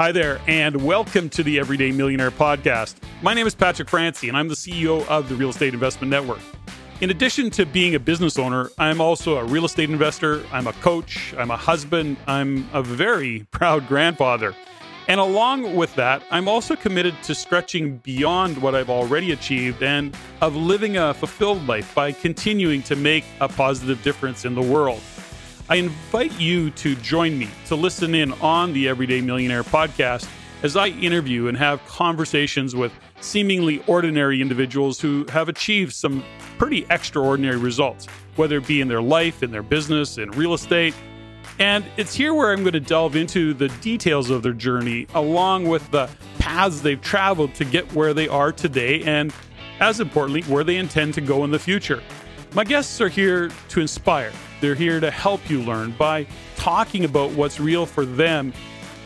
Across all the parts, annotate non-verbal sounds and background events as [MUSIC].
Hi there, and welcome to the Everyday Millionaire Podcast. My name is Patrick Francey, and I'm the CEO of the Real Estate Investment Network. In addition to being a business owner, I'm also a real estate investor, I'm a coach, I'm a husband, I'm a very [LAUGHS] proud grandfather. And along with that, I'm also committed to stretching beyond what I've already achieved and of living a fulfilled life by continuing to make a positive difference in the world. I invite you to join me to listen in on the Everyday Millionaire podcast as I interview and have conversations with seemingly ordinary individuals who have achieved some pretty extraordinary results, whether it be in their life, in their business, in real estate. And it's here where I'm going to delve into the details of their journey, along with the paths they've traveled to get where they are today, and as importantly, where they intend to go in the future. My guests are here to inspire they're here to help you learn by talking about what's real for them,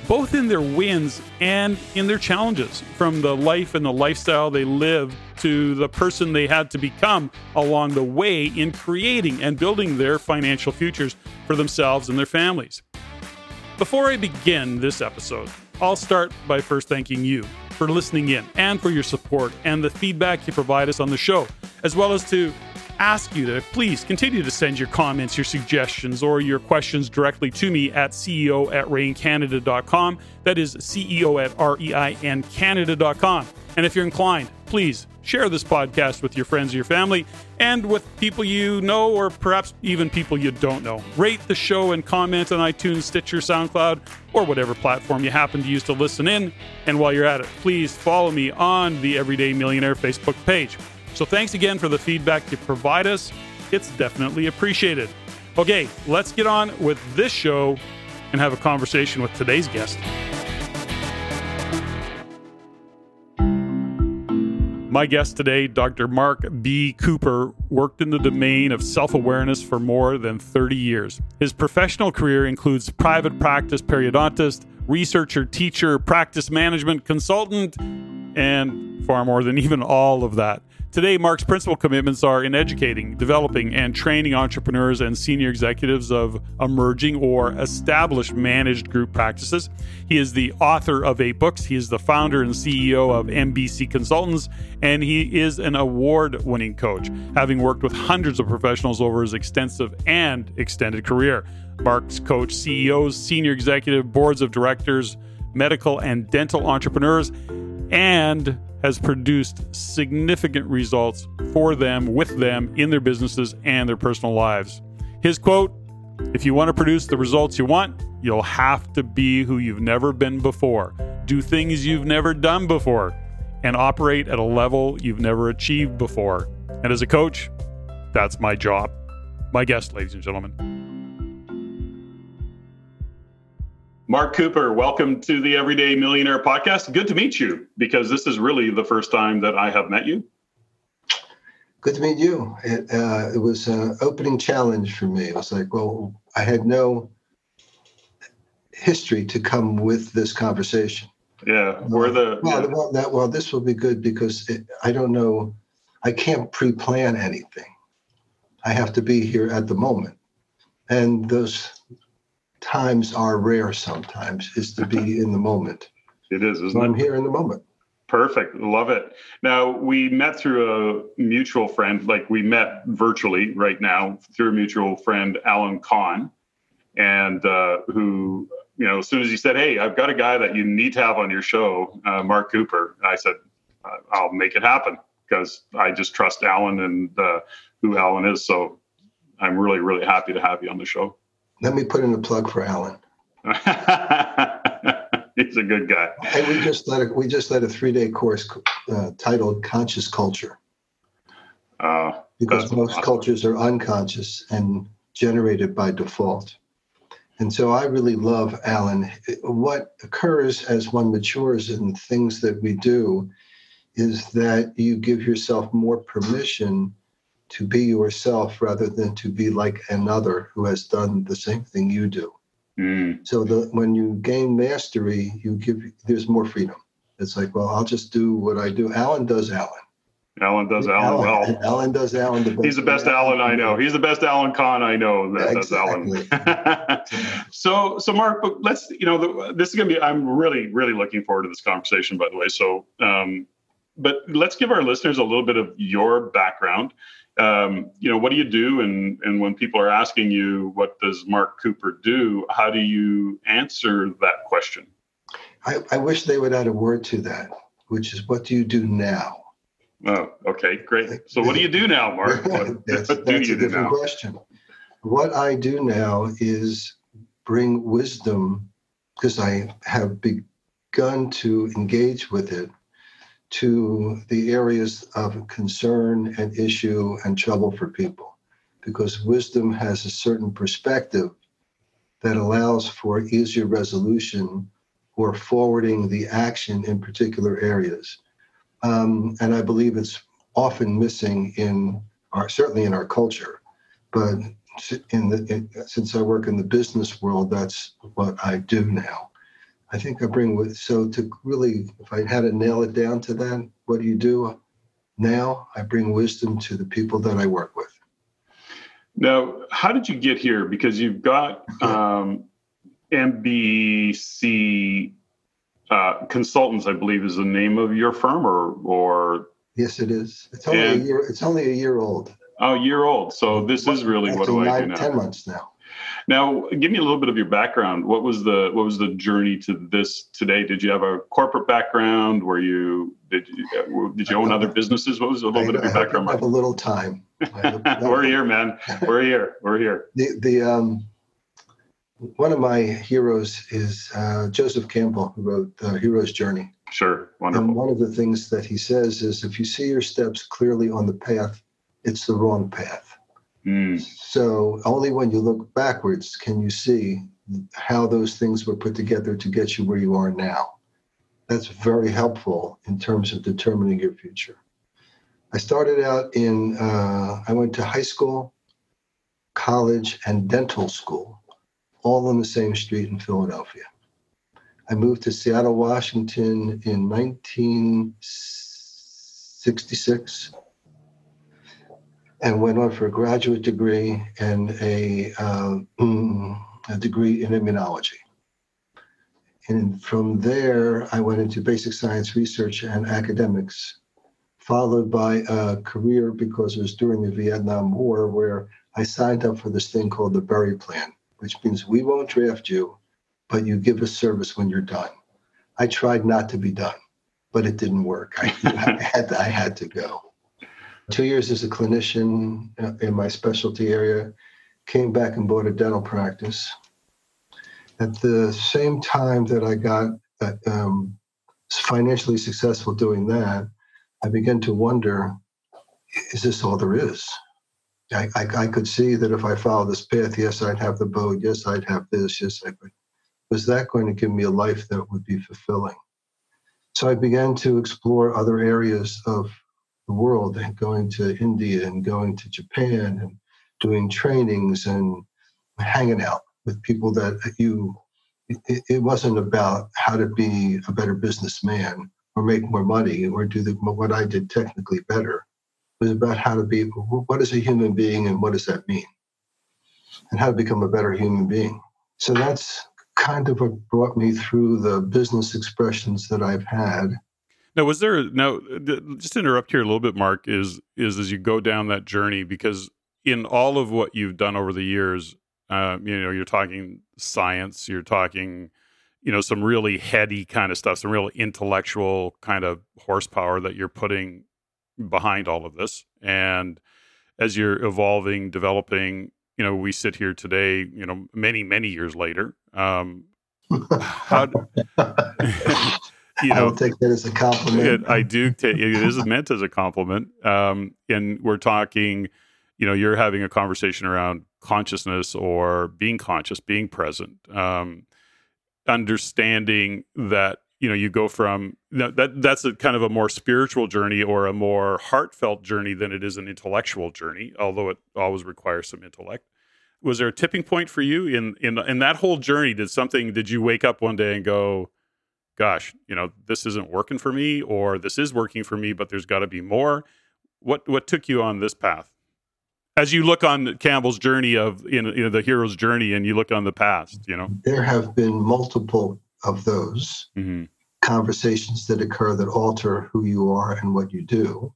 both in their wins and in their challenges, from the life and the lifestyle they live to the person they had to become along the way in creating and building their financial futures for themselves and their families. Before I begin this episode, I'll start by first thanking you for listening in and for your support and the feedback you provide us on the show, as well as to ask you to please continue to send your comments, your suggestions, or your questions directly to me at CEO at reincanada.com. That is CEO at REINCanada.com. And if you're inclined, please share this podcast with your friends your family and with people you know or perhaps even people you don't know. Rate the show and comment on iTunes, Stitcher, SoundCloud, or whatever platform you happen to use to listen in. And while you're at it, please follow me on the Everyday Millionaire Facebook page. So thanks again for the feedback you provide us. It's definitely appreciated. Okay, let's get on with this show and have a conversation with today's guest. My guest today, Dr. Marc B. Cooper, worked in the domain of self awareness for more than 30 years. His professional career includes private practice periodontist, researcher, teacher, practice management consultant, and far more than even all of that. Today, Marc's principal commitments are in educating, developing, and training entrepreneurs and senior executives of emerging or established managed group practices. He is the author of eight books. He is the founder and CEO of MBC Consultants, and he is an award winning coach, having worked with hundreds of professionals over his extensive and extended career. Marc's coached CEOs, senior executive boards of directors, medical and dental entrepreneurs, and has produced significant results for them, with them, in their businesses and their personal lives. His quote If you want to produce the results you want, you'll have to be who you've never been before, do things you've never done before, and operate at a level you've never achieved before. And as a coach, that's my job. My guest, ladies and gentlemen. Marc Cooper, welcome to the Everyday Millionaire podcast. Good to meet you because this is really the first time that I have met you. Good to meet you. It, uh, it was an opening challenge for me. It was like, well, I had no history to come with this conversation. Yeah, we're the. well, yeah. well, that, well, this will be good because it, I don't know, I can't pre plan anything. I have to be here at the moment. And those times are rare sometimes is to be in the moment. [LAUGHS] It is, isn't it? I'm here in the moment. Perfect. Love it. Now, we met through a mutual friend, like we met virtually right now through a mutual friend, Alan Kahn, and uh, who, you know, as soon as he said, Hey, I've got a guy that you need to have on your show, uh, Marc Cooper, I said, I'll make it happen because I just trust Alan and uh, who Alan is. So I'm really, really happy to have you on the show. Let me put in a plug for Alan. [LAUGHS] He's a good guy. And we just led a, we just led a three day course uh, titled Conscious Culture. Uh, because most awesome. cultures are unconscious and generated by default. And so I really love Alan. What occurs as one matures in things that we do is that you give yourself more permission to be yourself rather than to be like another who has done the same thing you do. Mm. So the, when you gain mastery, you give there's more freedom. It's like, well, I'll just do what I do. Alan does Alan. Alan does Alan, well. [LAUGHS] Alan does Alan the best. He's the best Alan I know. He's the best Alan Khan I know. That exactly. Alan. [LAUGHS] so, so Marc, but let's you know the, this is going to be. I'm really, really looking forward to this conversation. By the way, so um, but let's give our listeners a little bit of your background. Um, you know, what do you do? And and when people are asking you, what does Marc Cooper do? How do you answer that question? I, I wish they would add a word to that, which is, what do you do now? Oh, okay, great. So, what do you do now, Marc? [LAUGHS] What, that's, what that's a different question. What I do now is bring wisdom because I have begun to engage with it to the areas of concern and issue and trouble for people because wisdom has a certain perspective that allows for easier resolution or forwarding the action in particular areas. Um, and I believe it's often missing in our certainly in our culture, but in the in, since I work in the business world, that's what I do now. I think I bring with so to really, if I had to nail it down to that, what do you do now? I bring wisdom to the people that I work with. Now, how did you get here? Because you've got um, MBC uh, Consultants, I believe, is the name of your firm, or or yes, it is. It's only and, a year. It's only a year old. Oh, year old. So this is really Actually, what do nine, I do now? Ten months now. Now, give me a little bit of your background. What was the what was the journey to this today? Did you have a corporate background? Were you did you uh, did you own other businesses? What was a little I, bit of your I background? I have a little time. [LAUGHS] We're here, man. [LAUGHS] We're here. We're here. The the um one of my heroes is uh, Joseph Campbell, who wrote The Hero's Journey. Sure, wonderful. And one of the things that he says is if you see your steps clearly on the path, it's the wrong path. Mm. So only when you look backwards can you see how those things were put together to get you where you are now. That's very helpful in terms of determining your future. I started out in, uh, I went to high school, college, and dental school all on the same street in Philadelphia. I moved to Seattle, Washington in 1966 and went on for a graduate degree and a, uh, a degree in immunology. And from there, I went into basic science research and academics, followed by a career because it was during the Vietnam War where I signed up for this thing called the Berry Plan which means we won't draft you, but you give us service when you're done. I tried not to be done, but it didn't work. I, I, had, I had to go. Two years as a clinician uh, in my specialty area, came back and bought a dental practice. At the same time that I got uh, um, financially successful doing that, I began to wonder is this all there is? I, I, I, could see that if I followed this path, yes, I'd have the boat. Yes, I'd have this. Yes, I could. Was that going to give me a life that would be fulfilling? So I began to explore other areas of the world and going to India and going to Japan and doing trainings and hanging out with people that you, it, it wasn't about how to be a better businessman or make more money or do the, what I did technically better. It was about how to be what is a human being and what does that mean? And how to become a better human being. So that's kind of what brought me through the business expressions that i've had now was there now just to interrupt here a little bit Marc is is as you go down that journey because in all of what you've done over the years uh, you know you're talking science you're talking you know some really heady kind of stuff some real intellectual kind of horsepower that you're putting behind all of this. And as you're evolving, developing, you know, we sit here today, you know, many, many years later. Um, [LAUGHS] how, [LAUGHS] you know, take that as a compliment. It, I do take it is meant as a compliment. Um, and we're talking, you know, you're having a conversation around consciousness or being conscious, being present, um, understanding that you know you go from that that's a kind of a more spiritual journey or a more heartfelt journey than it is an intellectual journey although it always requires some intellect was there a tipping point for you in in in that whole journey did something did you wake up one day and go gosh you know this isn't working for me or this is working for me but there's got to be more What what took you on this path? As you look on Campbell's journey of you know, you know the hero's journey, and you look on the past, you know there have been multiple of those mm-hmm. conversations that occur that alter who you are and what you do.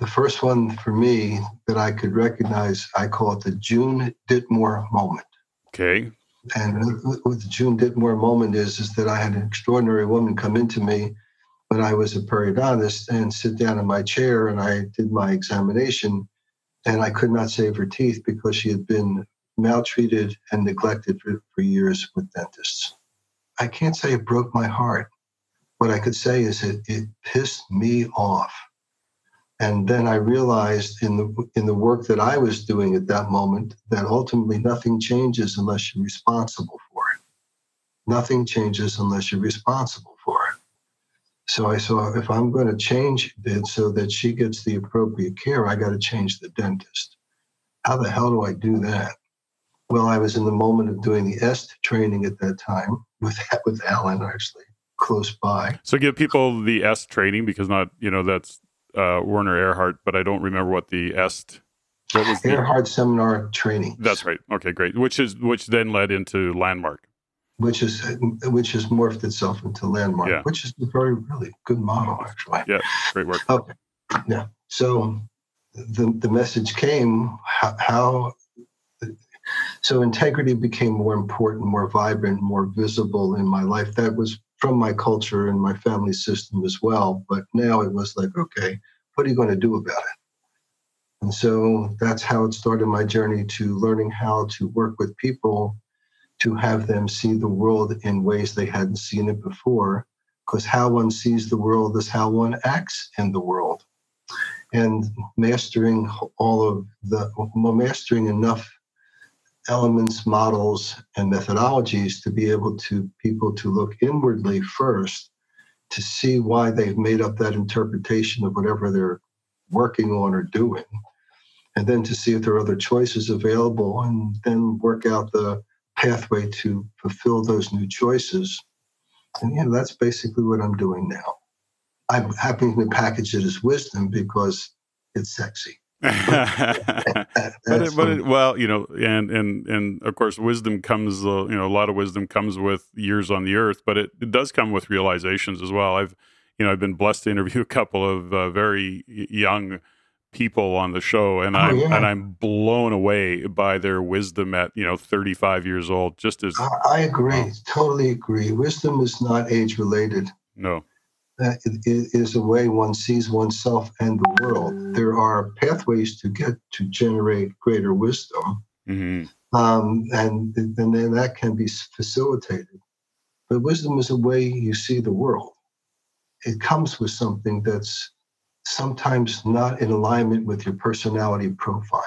The first one for me that I could recognize, I call it the June Ditmore moment. Okay. And what the June Ditmore moment is, is that I had an extraordinary woman come into me when I was a periodontist and sit down in my chair and I did my examination and I could not save her teeth because she had been maltreated and neglected for, for years with dentists. I can't say it broke my heart. What I could say is it, it pissed me off. And then I realized in the in the work that I was doing at that moment that ultimately nothing changes unless you're responsible for it. Nothing changes unless you're responsible for it. So I saw if I'm going to change it so that she gets the appropriate care, I got to change the dentist. How the hell do I do that? Well, I was in the moment of doing the EST training at that time with with Alan actually close by. So give people the EST training because not you know that's uh, Werner Erhard, but I don't remember what the EST. What was Erhard the, seminar training. That's right. Okay, great. Which is which then led into Landmark which is which has morphed itself into landmark, yeah. which is a very really good model actually. Yeah, great work. Okay, yeah. So the the message came how, how so integrity became more important, more vibrant, more visible in my life. That was from my culture and my family system as well. But now it was like, okay, what are you going to do about it? And so that's how it started my journey to learning how to work with people to have them see the world in ways they hadn't seen it before, because how one sees the world is how one acts in the world. And mastering all of the, mastering enough elements, models, and methodologies to be able to people to look inwardly first to see why they've made up that interpretation of whatever they're working on or doing, and then to see if there are other choices available, and then work out the pathway to fulfill those new choices. And you know, that's basically what I'm doing now. I'm happy to package it as wisdom because it's sexy. [LAUGHS] but, it, but it, well, you know, and and and of course, wisdom comes. Uh, you know, a lot of wisdom comes with years on the earth, but it, it does come with realizations as well. I've, you know, I've been blessed to interview a couple of uh, very young people on the show and oh, I'm yeah. and I'm blown away by their wisdom at, you know, 35 years old just as I, I agree. totally agree. Wisdom is not age related. No. Uh, it, is a way one sees oneself and the world. There are pathways to get to generate greater wisdom, mm-hmm. um, and, and then that can be facilitated. But wisdom is a way you see the world. It comes with something that's sometimes not in alignment with your personality profile.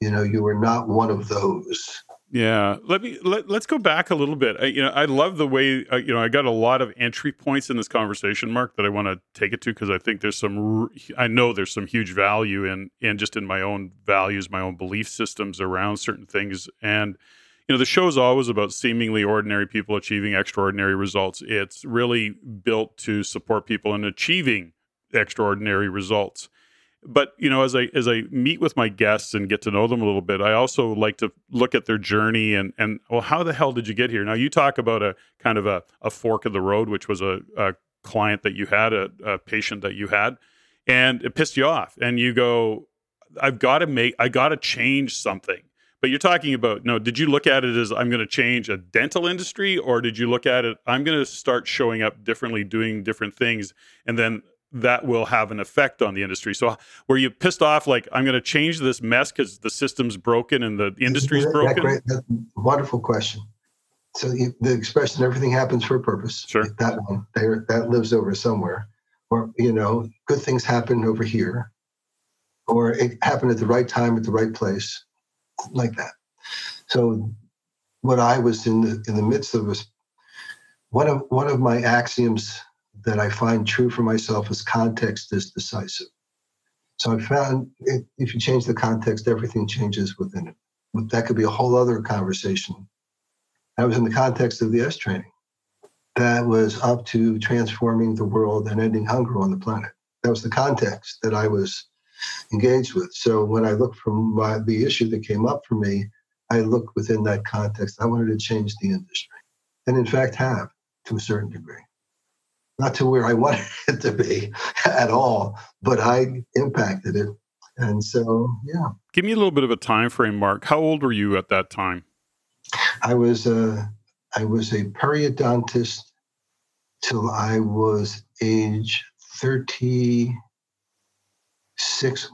You know, you are not one of those. Yeah, let me let, let's go back a little bit. I, you know, I love the way uh, you know I got a lot of entry points in this conversation, Marc, that I want to take it to because I think there's some I know there's some huge value in in just in my own values, my own belief systems around certain things, and you know the show is always about seemingly ordinary people achieving extraordinary results. It's really built to support people in achieving extraordinary results. But you know, as I as I meet with my guests and get to know them a little bit, I also like to look at their journey and and well, how the hell did you get here? Now you talk about a kind of a, a fork of the road, which was a, a client that you had, a, a patient that you had, and it pissed you off, and you go, I've got to make, I got to change something. But you're talking about no. Did you look at it as I'm going to change a dental industry, or did you look at it I'm going to start showing up differently, doing different things, and then that will have an effect on the industry. So, were you pissed off? Like, I'm going to change this mess because the system's broken and the industry's that, broken. That great, wonderful question. So, the expression "everything happens for a purpose." Sure. That one there, that lives over somewhere, or you know, good things happen over here, or it happened at the right time at the right place, like that. So, what I was in the in the midst of was one of one of my axioms that I find true for myself is context is decisive. So I found if you change the context, everything changes within it. But that could be a whole other conversation. I was in the context of the EST training. That was up to transforming the world and ending hunger on the planet. that was the context that I was engaged with. So when I look from my, the issue that came up for me, I looked within that context. I wanted to change the industry, and in fact, have to a certain degree. Not to where I [LAUGHS] wanted it to be at all, but I impacted it. And so, yeah. Give me a little bit of a time frame, Marc. How old were you at that time? I was a, I was a periodontist till I was age 36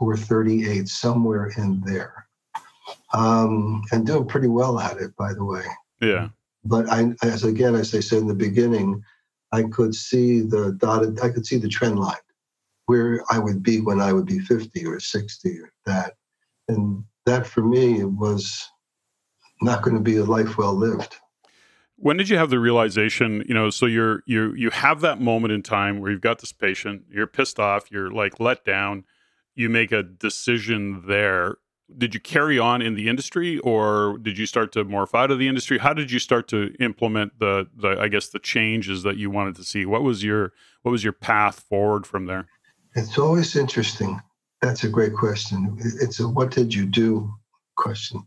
or 38, somewhere in there. Um, and doing pretty well at it, by the way. Yeah. But I, as again, as I said in the beginning, I could see the dotted, I could see the trend line where I would be when I would be 50 or 60 or that. And that for me was not going to be a life well lived. When did you have the realization, you know, so you're you you have that moment in time where you've got this patient, you're pissed off, you're like let down, you make a decision there. Did you carry on in the industry or did you start to morph out of the industry? How did you start to implement the the I guess the changes that you wanted to see? What was your what was your path forward from there? It's always interesting. That's a great question. It's a what did you do question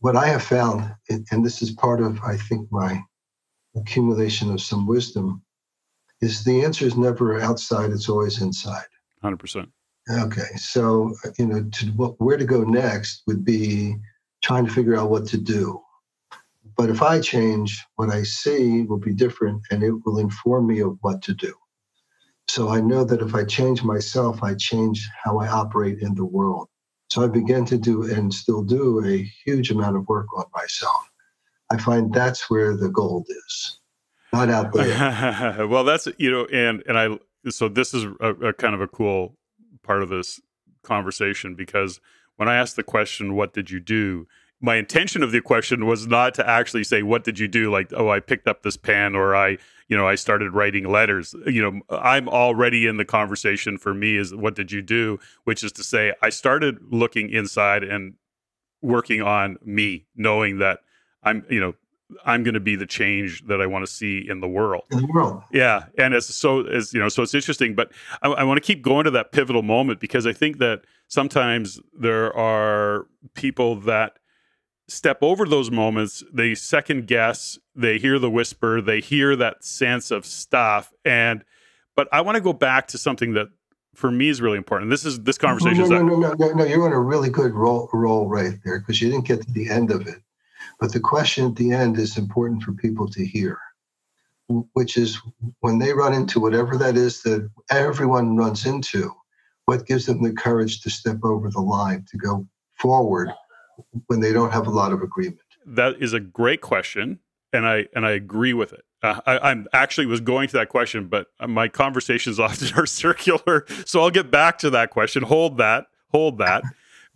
what I have found, and this is part of, I think, my accumulation of some wisdom, is the answer is never outside, it's always inside. 100%. Okay. So, you know, to where to go next would be trying to figure out what to do. But if I change, what I see will be different and it will inform me of what to do. So I know that if I change myself, I change how I operate in the world. So I began to do and still do a huge amount of work on myself. I find that's where the gold is, not out there. [LAUGHS] well, that's you know, and and I so this is a, a, kind of a cool part of this conversation because when I asked the question, "What did you do?" my intention of the question was not to actually say what did you do? like oh i picked up this pen or i you know i started writing letters. You know i'm already in the conversation for me is what did you do? which is to say i started looking inside and working on me knowing that i'm you know i'm going to be the change that i want to see in the world in the world yeah and it's so as you know so it's interesting but I, I want to keep going to that pivotal moment because i think that sometimes there are people that step over those moments, they second guess, they hear the whisper, they hear that sense of stuff. And but I want to go back to something that for me is really important. This is this conversation. No, no, no, no, no, no, You're on a really good roll, roll right there because you didn't get to the end of it. But the question at the end is important for people to hear, which is when they run into whatever that is that everyone runs into, what gives them the courage to step over the line, to go forward when they don't have a lot of agreement? That is a great question, and I and I agree with it. Uh, I, am actually was going to that question, but my conversations [LAUGHS] often are circular, so I'll get back to that question. Hold that, hold that,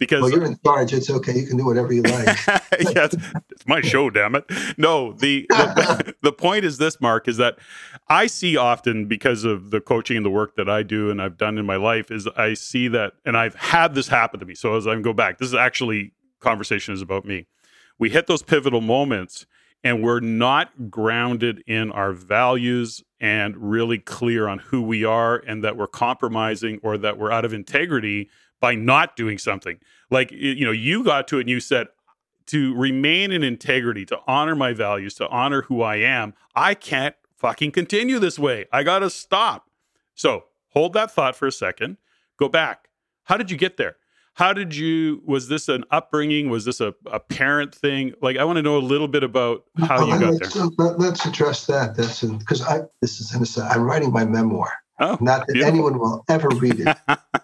because well, you're in charge. It's okay. You can do whatever you like. [LAUGHS] yeah, it's, it's, my show. Damn it! No, the, the [LAUGHS] the point is this, Marc, is that I see often because of the coaching and the work that I do and I've done in my life is I see that, and I've had this happen to me. So as I go back, this is actually conversation is about me. We hit those pivotal moments and we're not grounded in our values and really clear on who we are and that we're compromising or that we're out of integrity by not doing something. Like, you know, you got to it and you said, to remain in integrity, to honor my values, to honor who I am, I can't fucking continue this way. I got to stop. So hold that thought for a second. Go back. How did you get there? how did you was this an upbringing was this a, a parent thing like i want to know a little bit about how you oh, got let's, there let's address that that's because i this is innocent i'm writing my memoir oh, not that beautiful. anyone will ever read it [LAUGHS]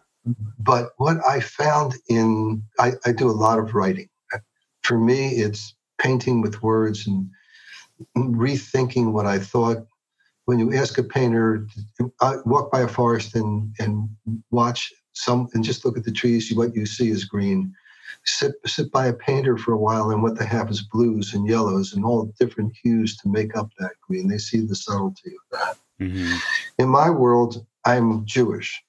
but what i found in I, I do a lot of writing for me it's painting with words and rethinking what i thought when you ask a painter I walk by a forest and and watch some and just look at the trees. What you see is green. Sit sit by a painter for a while, and what they have is blues and yellows and all different hues to make up that green. They see the subtlety of that. Mm-hmm. In my world, I'm Jewish,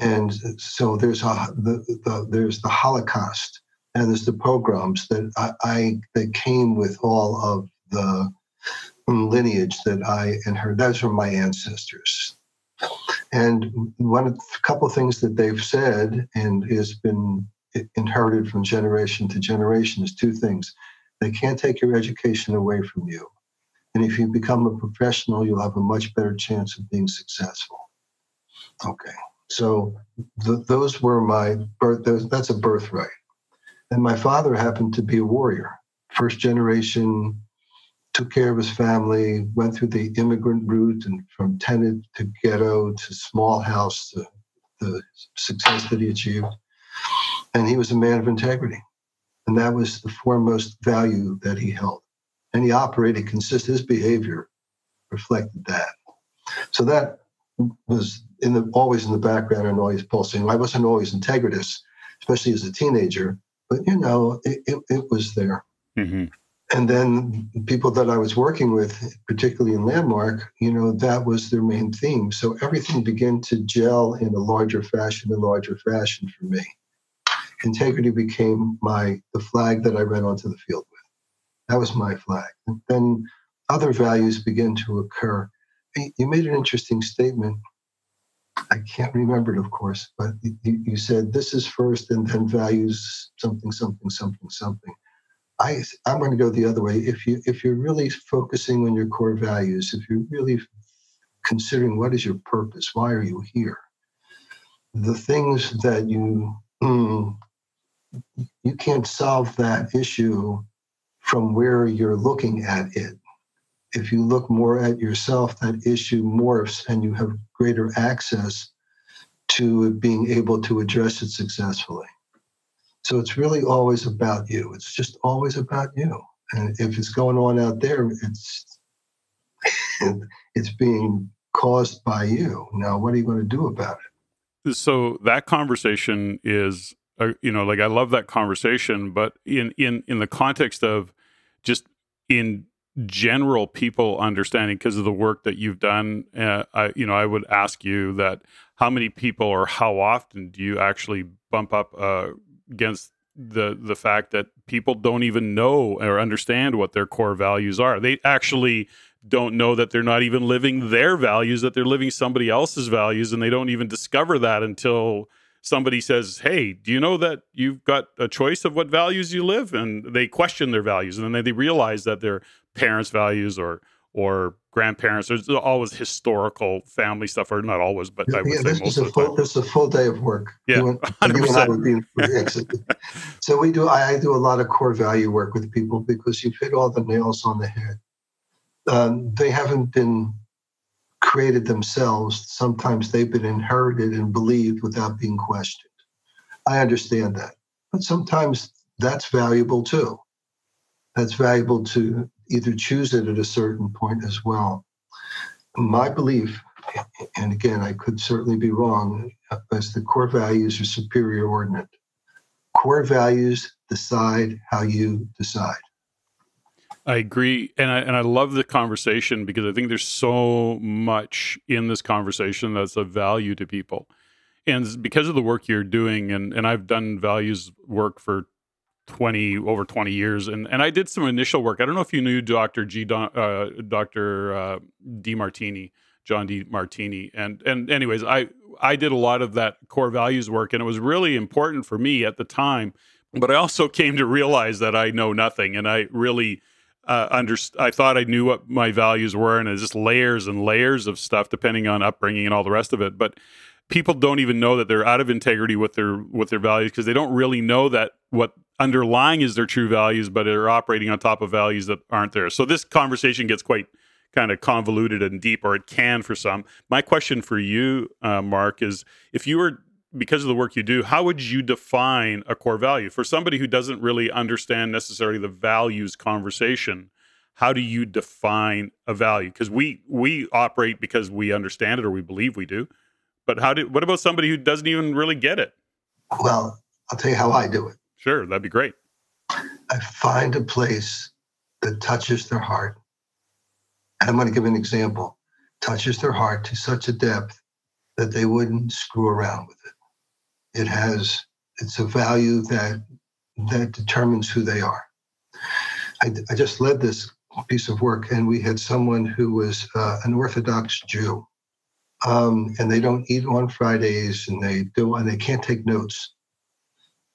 and so there's a the, the, there's the Holocaust and there's the pogroms that I, I that came with all of the lineage that I her. Those are my ancestors And one of couple of things that they've said and has been inherited from generation to generation is two things. They can't take your education away from you. And if you become a professional, you'll have a much better chance of being successful. Okay. So th- those were my birth, those, that's a birthright. And my father happened to be a warrior, first generation, took care of his family, went through the immigrant route and from tenant to ghetto to small house to the success that he achieved. And he was a man of integrity. And that was the foremost value that he held. And he operated consistent, his behavior reflected that. So that was in the always in the background and always pulsing. I wasn't always integritous, especially as a teenager, but you know, it, it, it was there. Mm-hmm. And then people that I was working with, particularly in Landmark, you know, that was their main theme. So everything began to gel in a larger fashion, a larger fashion for me. Integrity became my the flag that I ran onto the field with. That was my flag. And then other values began to occur. You made an interesting statement I can't remember it, of course, but you, you, said this is first and then values something, something, something, something. I, I'm going to go the other way. If you if you're really focusing on your core values, if you're really considering what is your purpose, why are you here, the things that you mm, you can't solve that issue from where you're looking at it if you look more at yourself, that issue morphs and you have greater access to being able to address it successfully. So it's really always about you. It's just always about you. And if it's going on out there, it's [LAUGHS] it's being caused by you. Now, what are you going to do about it? So that conversation is, uh, you know, like I love that conversation, but in in in the context of just in general people understanding because of the work that you've done uh, I, you know i would ask you that how many people or how often do you actually bump up uh, against the the fact that people don't even know or understand what their core values are they actually don't know that they're not even living their values that they're living somebody else's values and they don't even discover that until somebody says, Hey, do you know that you've got a choice of what values you live? And they question their values and then they realize that their parents' values or or grandparents. There's always historical family stuff, or not always, but I would yeah, say this most is a full, This is a full day of work. Yeah, [LAUGHS] be, [LAUGHS] so we do. I, I, do a lot of core value work with people because you've hit all the nails on the head. Um, they haven't been created themselves. Sometimes they've been inherited and believed without being questioned. I understand that. But sometimes that's valuable too. That's valuable to either choose it at a certain point as well. My belief, and again, I could certainly be wrong, is the core values are superior ordinate. Core values decide how you decide. I agree, and I and I love the conversation because I think there's so much in this conversation that's of value to people, and because of the work you're doing, and and I've done values work for twenty over twenty years, and and I did some initial work. I don't know if you knew Doctor G. Uh, Doctor uh, Demartini, John Demartini, and and anyways, I I did a lot of that core values work, and it was really important for me at the time. But I also came to realize that I know nothing, and I really uh, under, I thought I knew what my values were, and it's just layers and layers of stuff depending on upbringing and all the rest of it. But people don't even know that they're out of integrity with their with their values because they don't really know that what underlying is their true values, but they're operating on top of values that aren't there. So this conversation gets quite kind of convoluted and deep, or it can for some. My question for you, uh, Marc, is if you were because of the work you do, how would you define a core value for somebody who doesn't really understand necessarily the values conversation? How do you define a value? Because we we operate because we understand it or we believe we do, but how do? What about somebody who doesn't even really get it? Well, I'll tell you how I do it. Sure, that'd be great. I find a place that touches their heart. And I'm going to give an example. Touches their heart to such a depth that they wouldn't screw around with it. It has it's a value that that determines who they are. I, I just led this piece of work, and we had someone who was uh, an Orthodox Jew, um, and they don't eat on Fridays, and they do, and they can't take notes.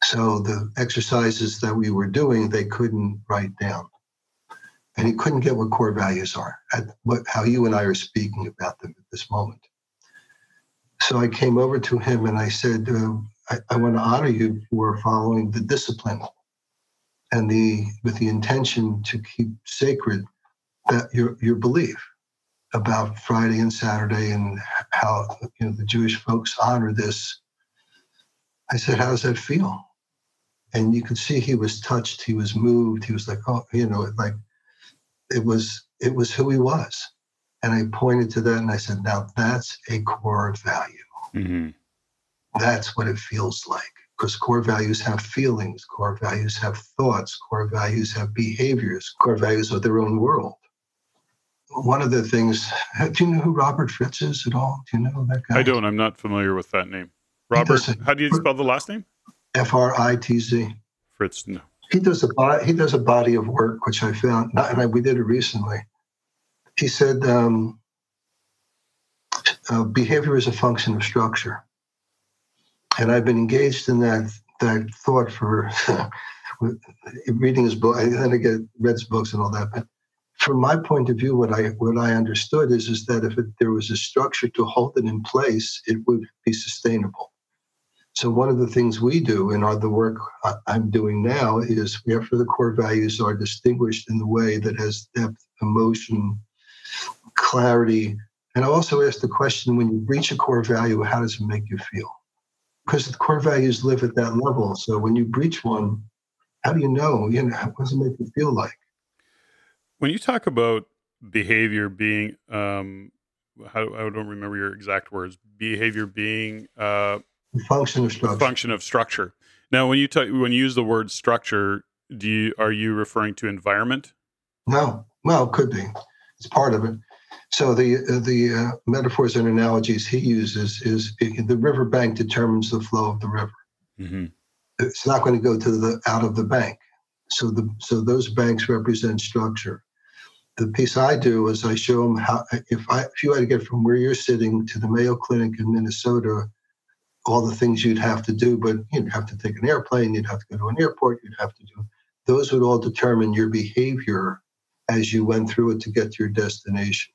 So the exercises that we were doing, they couldn't write down, and he couldn't get what core values are, at what how you and I are speaking about them at this moment. So I came over to him and I said, uh, I, I want to honor you for following the discipline and the with the intention to keep sacred that your your belief about Friday and Saturday and how you know the Jewish folks honor this. I said, "How does that feel?" And you can see he was touched. He was moved. He was like, "Oh, you know, like it was it was who he was." And I pointed to that and I said, "Now that's a core value. Mm-hmm. That's what it feels like." Because core values have feelings, core values have thoughts, core values have behaviors, core values are their own world one of the things, do you know who Robert Fritz is at all? Do you know that guy? I don't. I'm not familiar with that name. Robert, how do you spell the last name? F R I T Z. Fritz, no. He does a he does a body of work which I found, and I, we did it recently. He said um, uh, behavior is a function of structure, and I've been engaged in that that thought for [LAUGHS] reading his book. And I get read his books and all that, but from my point of view, what I what I understood is is that if it, there was a structure to hold it in place, it would be sustainable. So one of the things we do in our, the work I'm doing now is after the core values are distinguished in the way that has depth, emotion, clarity, and I also ask the question: when you reach a core value, how does it make you feel? Because the core values live at that level. So when you breach one, how do you know? You know, what does it make you feel like? When you talk about behavior being, um, I don't remember your exact words. Behavior being uh, function of structure. Function of structure. Now, when you talk, when you use the word structure, do you are you referring to environment? No, well, it could be. It's part of it. So the uh, the uh, metaphors and analogies he uses is the river bank determines the flow of the river. Mm-hmm. It's not going to go to the out of the bank. So the so those banks represent structure. The piece I do is I show them how if I if you had to get from where you're sitting to the Mayo Clinic in Minnesota, all the things you'd have to do, but you'd have to take an airplane, you'd have to go to an airport, you'd have to do those would all determine your behavior as you went through it to get to your destination.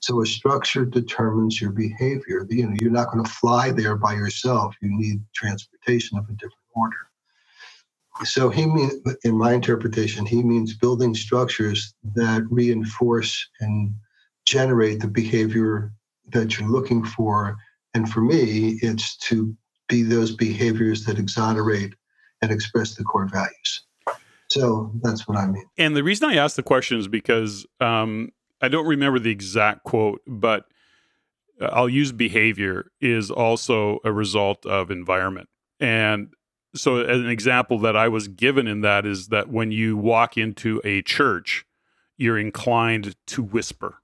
So a structure determines your behavior. You know, you're not going to fly there by yourself. You need transportation of a different order. So he means, in my interpretation, he means building structures that reinforce and generate the behavior that you're looking for. And for me, it's to be those behaviors that exonerate and express the core values. So that's what I mean. And the reason I ask the question is because um, I don't remember the exact quote, but I'll use behavior is also a result of environment. And so an example that I was given in that is that when you walk into a church, you're inclined to whisper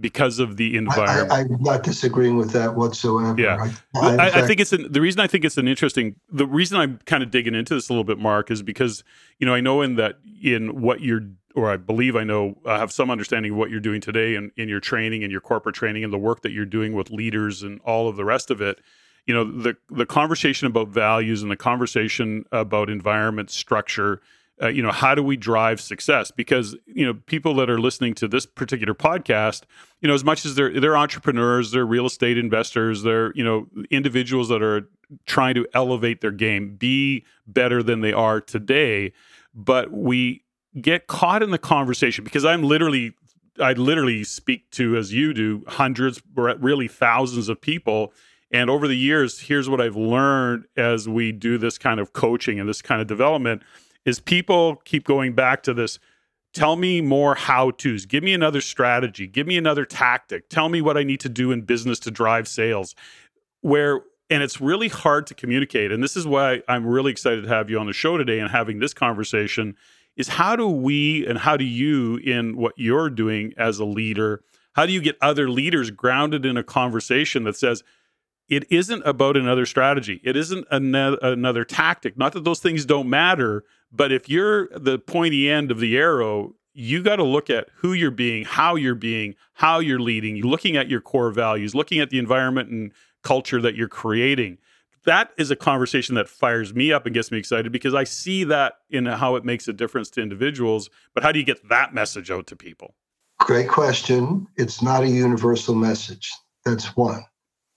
because of the environment. I, am not disagreeing with that whatsoever. Yeah, I, I, I think it's an, the reason I think it's an interesting. The reason I'm kind of digging into this a little bit, Marc, is because you know I know in that in what you're, or I believe I know, I have some understanding of what you're doing today in, in your training and your corporate training and the work that you're doing with leaders and all of the rest of it you know the the conversation about values and the conversation about environment structure uh, you know how do we drive success? Because you know people that are listening to this particular podcast you know as much as they're they're entrepreneurs they're real estate investors they're you know individuals that are trying to elevate their game be better than they are today. But we get caught in the conversation because i'm literally i literally speak to as you do hundreds really thousands of people. And over the years, here's what I've learned as we do this kind of coaching and this kind of development is people keep going back to this tell me more how to's give me another strategy give me another tactic tell me what i need to do in business to drive sales where and it's really hard to communicate and this is why i'm really excited to have you on the show today and having this conversation is how do we and how do you in what you're doing as a leader how do you get other leaders grounded in a conversation that says it isn't about another strategy. It isn't another, another tactic. Not that those things don't matter, but if you're the pointy end of the arrow, you got to look at who you're being, how you're being, how you're leading, looking at your core values, looking at the environment and culture that you're creating. That is a conversation that fires me up and gets me excited because I see that in how it makes a difference to individuals. But how do you get that message out to people? Great question. It's not a universal message. That's one.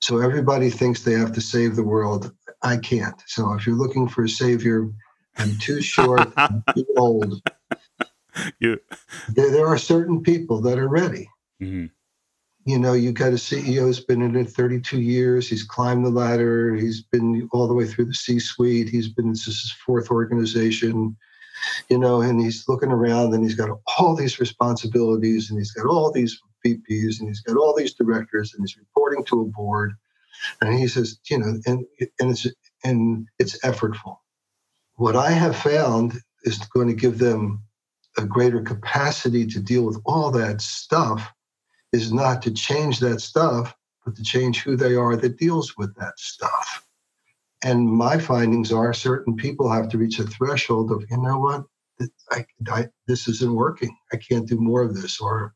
So everybody thinks they have to save the world. I can't. So if you're looking for a savior, I'm too short, [LAUGHS] I'm too old. You. There, there, are certain people that are ready. Mm-hmm. You know, you got a CEO who's been in it 32 years. He's climbed the ladder. He's been all the way through the C-suite. He's been this is his fourth organization. You know, and he's looking around and he's got all these responsibilities and he's got all these VPs and he's got all these directors and he's reporting to a board. And he says, you know, and and it's and it's effortful. What I have found is going to give them a greater capacity to deal with all that stuff is not to change that stuff, but to change who they are that deals with that stuff. And my findings are certain people have to reach a threshold of, you know what, I, I, this isn't working. I can't do more of this. Or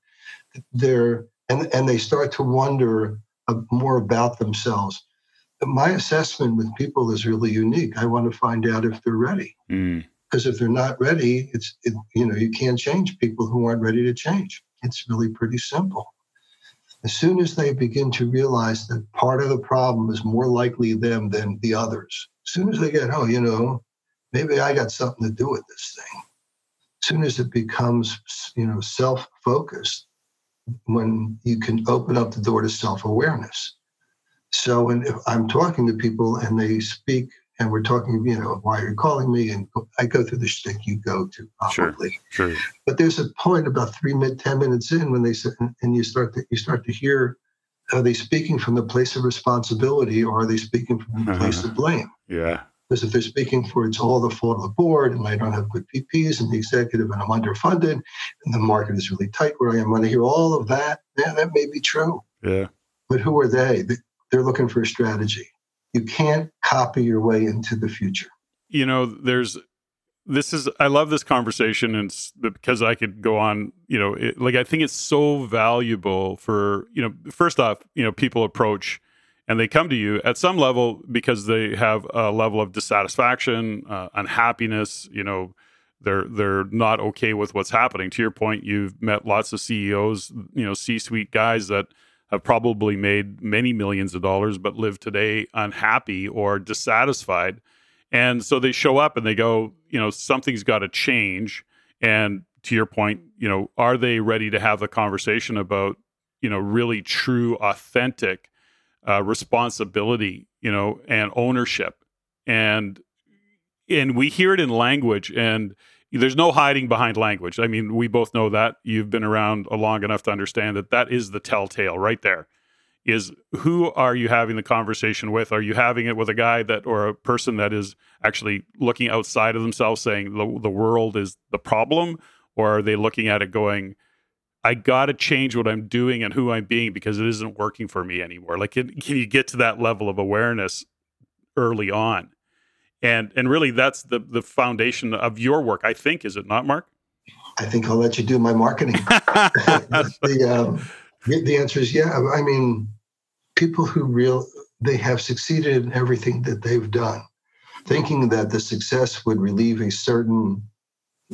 they're, and, and they start to wonder uh, more about themselves. My assessment with people is really unique. I want to find out if they're ready. Mm because if they're not ready it's it, you know you can't change. People who aren't ready to change. It's really pretty simple. As soon as they begin to realize that part of the problem is more likely them than the others as soon as they get oh you know maybe i got something to do with this thing as soon as it becomes you know self-focused when you can open up the door to self-awareness so when i'm talking to people and they speak and we're talking, you know, why are you calling me? And I go through the shtick you go to probably. Sure, sure. But there's a point about three, mid, ten minutes in when they say, and you start to you start to hear, are they speaking from the place of responsibility or are they speaking from the uh-huh. place of blame? Yeah. Because if they're speaking for it's all the fault of the board and I don't have good VPs, and the executive and I'm underfunded and the market is really tight where I am, when I hear all of that, yeah, that may be true. Yeah. But who are they? They're looking for a strategy you can't copy your way into the future. You know, there's this is I love this conversation and because I could go on, you know, it, like I think it's so valuable for, you know, first off, you know, people approach and they come to you at some level because they have a level of dissatisfaction, uh, unhappiness, you know, they're they're not okay with what's happening. To your point, you've met lots of CEOs, you know, C-suite guys that have probably made many millions of dollars but live today unhappy or dissatisfied. And so they show up and they go, you know, something's got to change. And to your point, you know, are they ready to have the conversation about, you know, really true, authentic uh, responsibility, you know, and ownership? And and we hear it in language and there's no hiding behind language. I mean, we both know that. You've been around long enough to understand that that is the telltale right there. Is who are you having the conversation with? Are you having it with a guy that or a person that is actually looking outside of themselves saying the, the world is the problem? Or are they looking at it going, I got to change what I'm doing and who I'm being because it isn't working for me anymore? Like, can, can you get to that level of awareness early on? And and really that's the the foundation of your work i think is it not mark? I think i'll let you do my marketing. [LAUGHS] The, um, the answer is yeah i mean people who real they have succeeded in everything that they've done thinking that the success would relieve a certain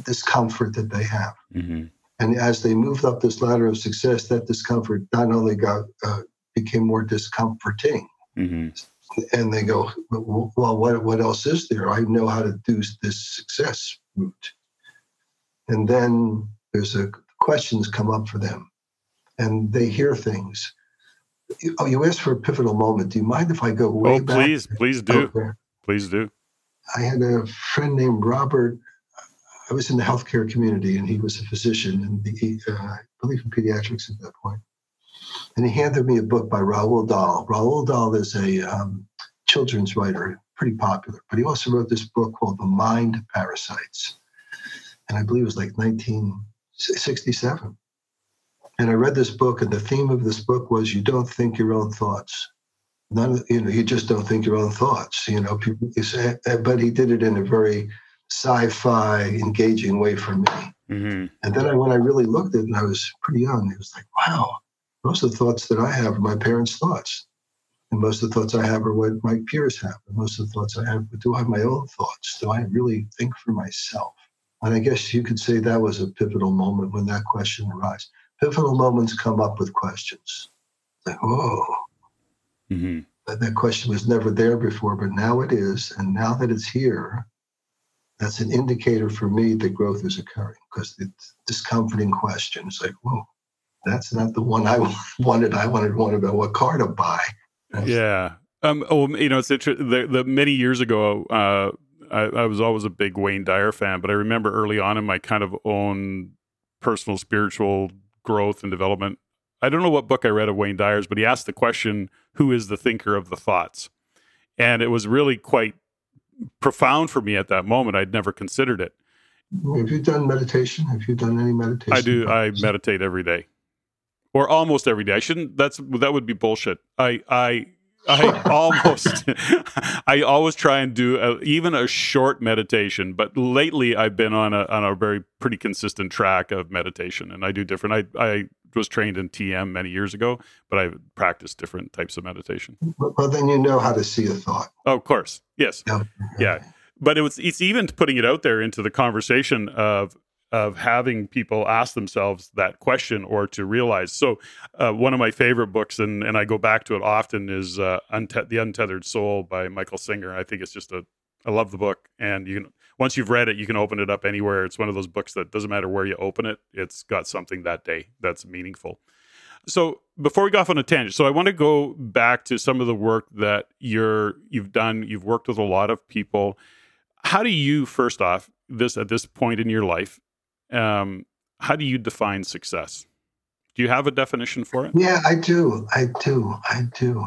discomfort that they have. Mm-hmm. and as they moved up this ladder of success that discomfort not only got uh, became more discomforting. Mm-hmm and they go, well, what, what else is there? I know how to do this success route. And then there's a questions come up for them and they hear things. Oh, you asked for a pivotal moment. Do you mind if I go way oh, back? please, please do. Please do. I had a friend named Robert. I was in the healthcare community and he was a physician and the, uh, I believe in pediatrics at that point and he handed me a book by Roald Dahl. Roald Dahl is a um, children's writer, pretty popular, but he also wrote this book called The Mind Parasites. And I believe it was like 1967. And I read this book, and the theme of this book was you don't think your own thoughts. None, you know, you just don't think your own thoughts. You know, people say, but he did it in a very sci-fi, engaging way for me. Mm-hmm. And then I, when I really looked at it, and I was pretty young, it was like, wow, most of the thoughts that I have are my parents' thoughts. And most of the thoughts I have are what my peers have. And most of the thoughts I have, do I have my own thoughts? Do I really think for myself? And I guess you could say that was a pivotal moment when that question arose. Pivotal moments come up with questions. Like, whoa. Mm-hmm. That question was never there before, but now it is. And now that it's here, that's an indicator for me that growth is occurring because it's discomforting question. It's like, whoa, that's not the one I [LAUGHS] wanted. I wanted one about what car to buy. Yeah. Um, oh, you know, it's interesting. The, the many years ago, uh, I, I, was always a big Wayne Dyer fan, but I remember early on in my kind of own personal spiritual growth and development. I don't know what book I read of Wayne Dyer's, but he asked the question, "Who is the thinker of the thoughts?" And it was really quite profound for me at that moment. I'd never considered it. Have you done meditation? Have you done any meditation? I do. I meditate every day, or almost every day. I shouldn't. That's that would be bullshit. I I I [LAUGHS] almost, I always try and do a, even a short meditation, but lately I've been on a on a very pretty consistent track of meditation, and I do different. I I was trained in TM many years ago, but I've practiced different types of meditation. Well, then you know how to see a thought. Oh, of course, yes, yeah. yeah. But it was it's even putting it out there into the conversation of of having people ask themselves that question or to realize. So, uh, one of my favorite books, and, and I go back to it often, is uh, The Untethered Soul by Michael Singer. I think it's just a, I love the book. And you can, once you've read it, you can open it up anywhere. It's one of those books that doesn't matter where you open it, it's got something that day that's meaningful. So before we go off on a tangent, so I want to go back to some of the work that you're you've done. You've worked with a lot of people. How do you, first off, this at this point in your life, um, how do you define success? Do you have a definition for it? Yeah, I do. I do. I do.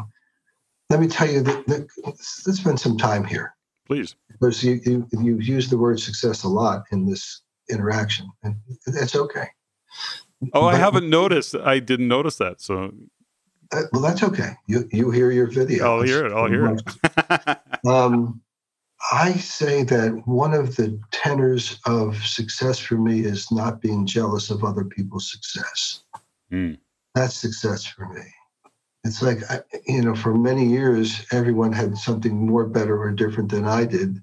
Let me tell you that, that let's spend some time here. Please. Because you, you, you've used the word success a lot in this interaction, and that's okay. Oh, but, I haven't noticed. I didn't notice that. So, uh, well, that's okay. You you hear your video. I'll hear it. I'll hear it. um, I say that one of the tenors of success for me is not being jealous of other people's success. Mm. That's success for me. It's like, you know, for many years, everyone had something more better or different than I did.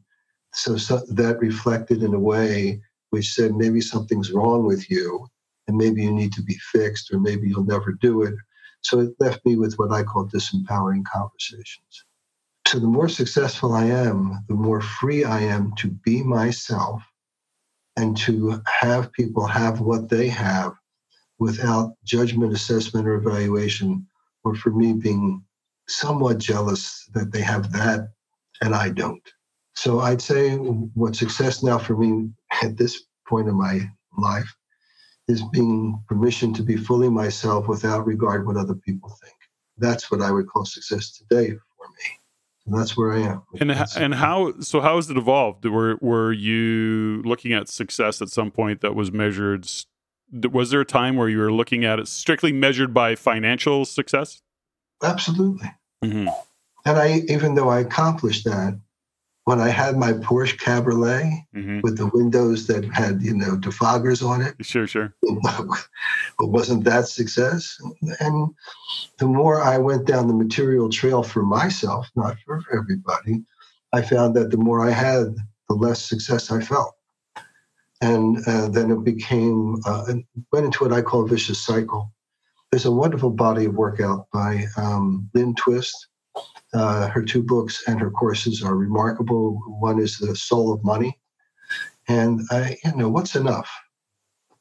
So, so that reflected in a way which said maybe something's wrong with you and maybe you need to be fixed or maybe you'll never do it. So it left me with what I call disempowering conversations. So the more successful I am, the more free I am to be myself and to have people have what they have without judgment, assessment, or evaluation, or for me being somewhat jealous that they have that and I don't. So I'd say what success now for me at this point in my life is being permission to be fully myself without regard what other people think. That's what I would call success today. And that's where I am. And and how so? How has it evolved? Were were you looking at success at some point that was measured? Was there a time where you were looking at it strictly measured by financial success? Absolutely. Mm-hmm. And I, even though I accomplished that, when I had my Porsche Cabriolet mm-hmm. with the windows that had, you know, defoggers on it. Sure, sure. But wasn't that success? And the more I went down the material trail for myself, not for everybody, I found that the more I had, the less success I felt. And uh, then it became, uh, went into what I call a vicious cycle. There's a wonderful body of work out by um, Lynn Twist uh, her two books and her courses are remarkable. One is The Soul of Money. And I, you know, what's enough?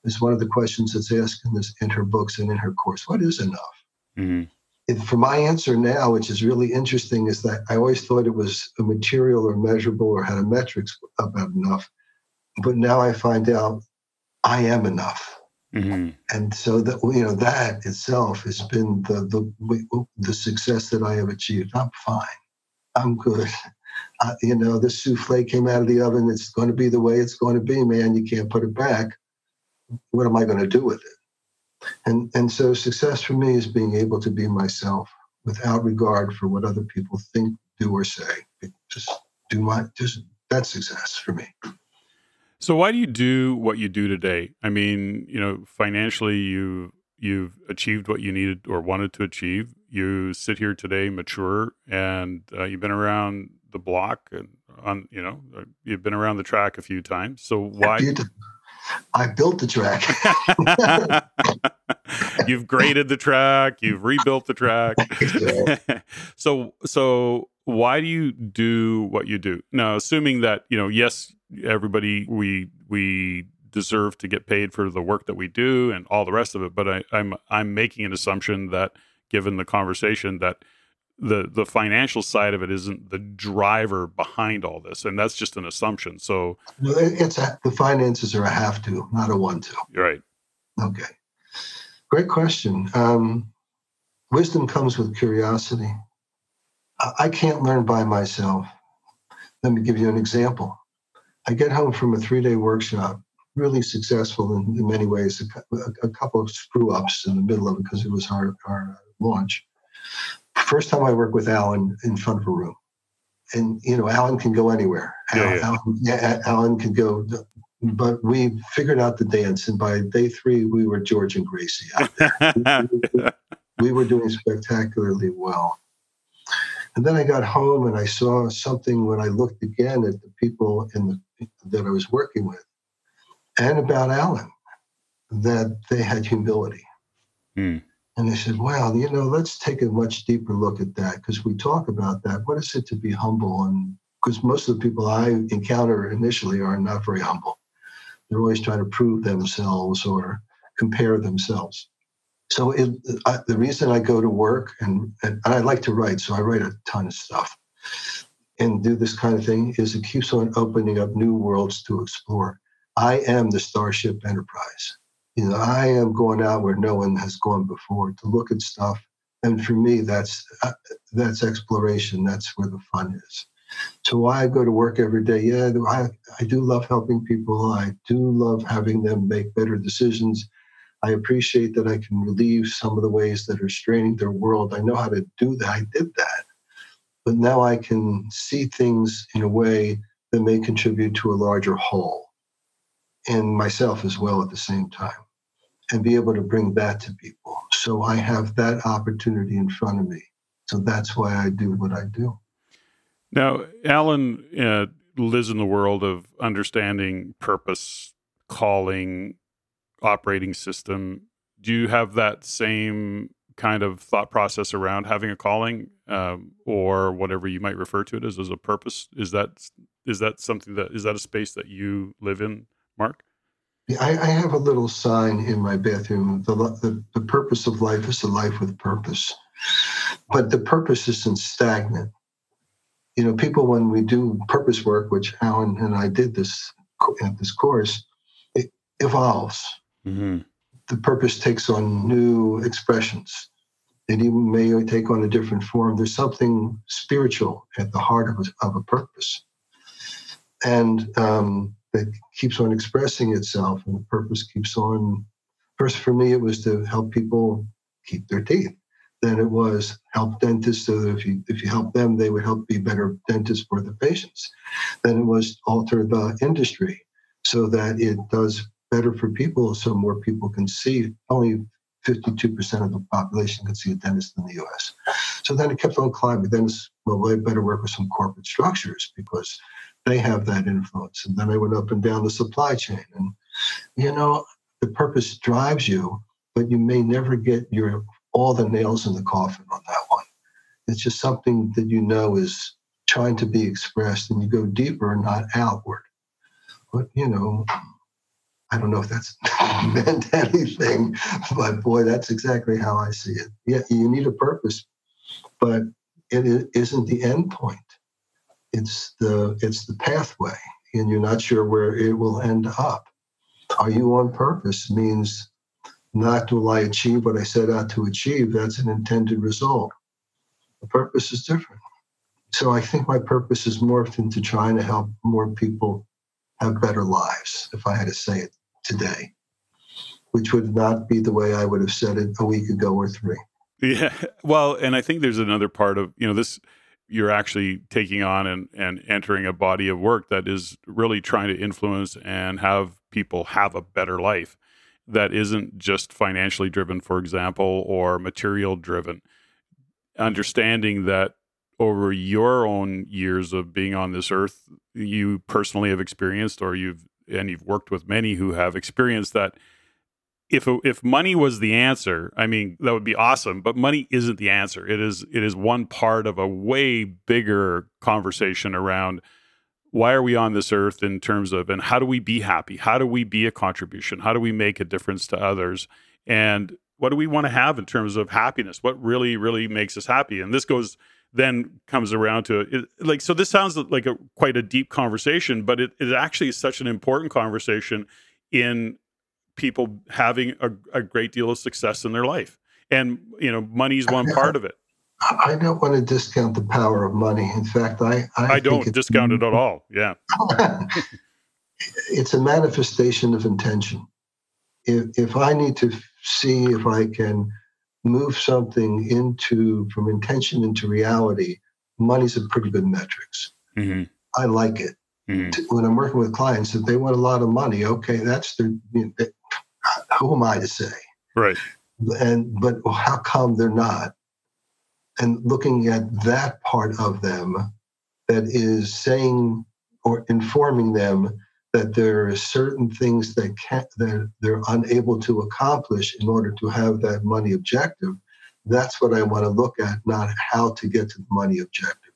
Is one of the questions that's asked in, this, in her books and in her course. What is enough? Mm-hmm. for my answer now, which is really interesting, is that I always thought it was a material or measurable or had a metrics about enough. But now I find out I am enough. Mm-hmm. And so that you know that itself has been the the the success that I have achieved. I'm fine. I'm good. I, you know, this souffle came out of the oven. It's going to be the way it's going to be, man. You can't put it back. What am I going to do with it? And and so success for me is being able to be myself without regard for what other people think, do, or say. Just do my just that's success for me. So why do you do what you do today? I mean, you know, financially you you've achieved what you needed or wanted to achieve. You sit here today mature and uh, you've been around the block and on, you know, uh, you've been around the track a few times. So why I built the track. [LAUGHS] you've graded the track, you've rebuilt the track. [LAUGHS] [LAUGHS] so so why do you do what you do? Now, assuming that, you know, yes, everybody we we deserve to get paid for the work that we do and all the rest of it, but I, I'm I'm making an assumption that given the conversation that the the financial side of it isn't the driver behind all this, and that's just an assumption. So no, it's a, the finances are a have to, not a want to. Right. Okay. Great question. Um, wisdom comes with curiosity. I, I can't learn by myself. Let me give you an example. I get home from a three day workshop, really successful in, in many ways, a, a, a, couple of screw ups in the middle of it because it was our, our launch first time I work with Alan in front of a room. And, you know, Alan can go anywhere. Yeah, yeah. Alan, yeah, Alan can go, but we figured out the dance. And by day three, we were George and Gracie out there. we, [LAUGHS] we were doing spectacularly well. And then I got home and I saw something when I looked again at the people in the, that I was working with and about Alan that they had humility. Hmm. And they said, well, you know, let's take a much deeper look at that because we talk about that. What is it to be humble? And because most of the people I encounter initially are not very humble. They're always trying to prove themselves or compare themselves. So it, I, the reason I go to work and, and I like to write, so I write a ton of stuff and do this kind of thing is it keeps on opening up new worlds to explore. I am the Starship Enterprise you know, I am going out where no one has gone before to look at stuff. And for me, that's uh, that's exploration. That's where the fun is. So why I go to work every day? Yeah, I, I do love helping people. I do love having them make better decisions. I appreciate that I can relieve some of the ways that are straining their world. I know how to do that. I did that. But now I can see things in a way that may contribute to a larger whole and myself as well at the same time and be able to bring that to people. So I have that opportunity in front of me. So that's why I do what I do. Now, Alan uh, lives in the world of understanding purpose, calling, operating system. Do you have that same kind of thought process around having a calling um, or whatever you might refer to it as as a purpose? Is that is that something that is that a space that you live in Mark? I, I have a little sign in my bathroom. The, the, the purpose of life is a life with purpose. But the purpose isn't stagnant. You know, people, when we do purpose work, which Alan and I did this at this course, it evolves. Mm-hmm. The purpose takes on new expressions. It even may take on a different form. There's something spiritual at the heart of a, of a purpose. And um, that keeps on expressing itself and the purpose keeps on first for me it was to help people keep their teeth then it was help dentists so that if you if you help them they would help be better dentists for the patients then it was alter the industry so that it does better for people so more people can see only 52% of the population can see a dentist in the US. So then it kept on climbing. Then well, we better work with some corporate structures because they have that influence. And then I went up and down the supply chain. And, you know, the purpose drives you, but you may never get your all the nails in the coffin on that one. It's just something that you know is trying to be expressed and you go deeper, not outward. But, you know, I don't know if that's [LAUGHS] meant anything, but boy, that's exactly how I see it. Yeah, you need a purpose, but it isn't the end point. It's the it's the pathway and you're not sure where it will end up. Are you on purpose means not will i achieve what i set out to achieve that's an intended result. The purpose is different. So i think my purpose is morphed into trying to help more people have better lives if i had to say it today which would not be the way i would have said it a week ago or three yeah [LAUGHS] well and i think there's another part of you know this you're actually taking on and, and entering a body of work that is really trying to influence and have people have a better life that isn't just financially driven, for example, or material driven. Understanding that over your own years of being on this earth, you personally have experienced, or you've and you've worked with many who have experienced that if if money was the answer, I mean that would be awesome. But money isn't the answer. It is it is one part of a way bigger conversation around why are we on this earth in terms of and how do we be happy? How do we be a contribution? How do we make a difference to others? And what do we want to have in terms of happiness? What really really makes us happy? And this goes then comes around to it, like so this sounds like a quite a deep conversation but it, it actually is such an important conversation in people having a, a great deal of success in their life. And you know money is one part of it. I don't want to discount the power of money. In fact i i, I don't discount it at all. Yeah. [LAUGHS] It's a manifestation of intention. If, if i need to see if i can move something into from intention into reality, money's a pretty good metrics. Mm-hmm. I like it. Mm-hmm. When I'm working with clients, if they want a lot of money, okay, that's their. You know, who am I to say? Right. And but how come they're not? And looking at that part of them that is saying or informing them that there are certain things that can't, that they're unable to accomplish in order to have that money objective. That's what i want to look at not how to get to the money objective.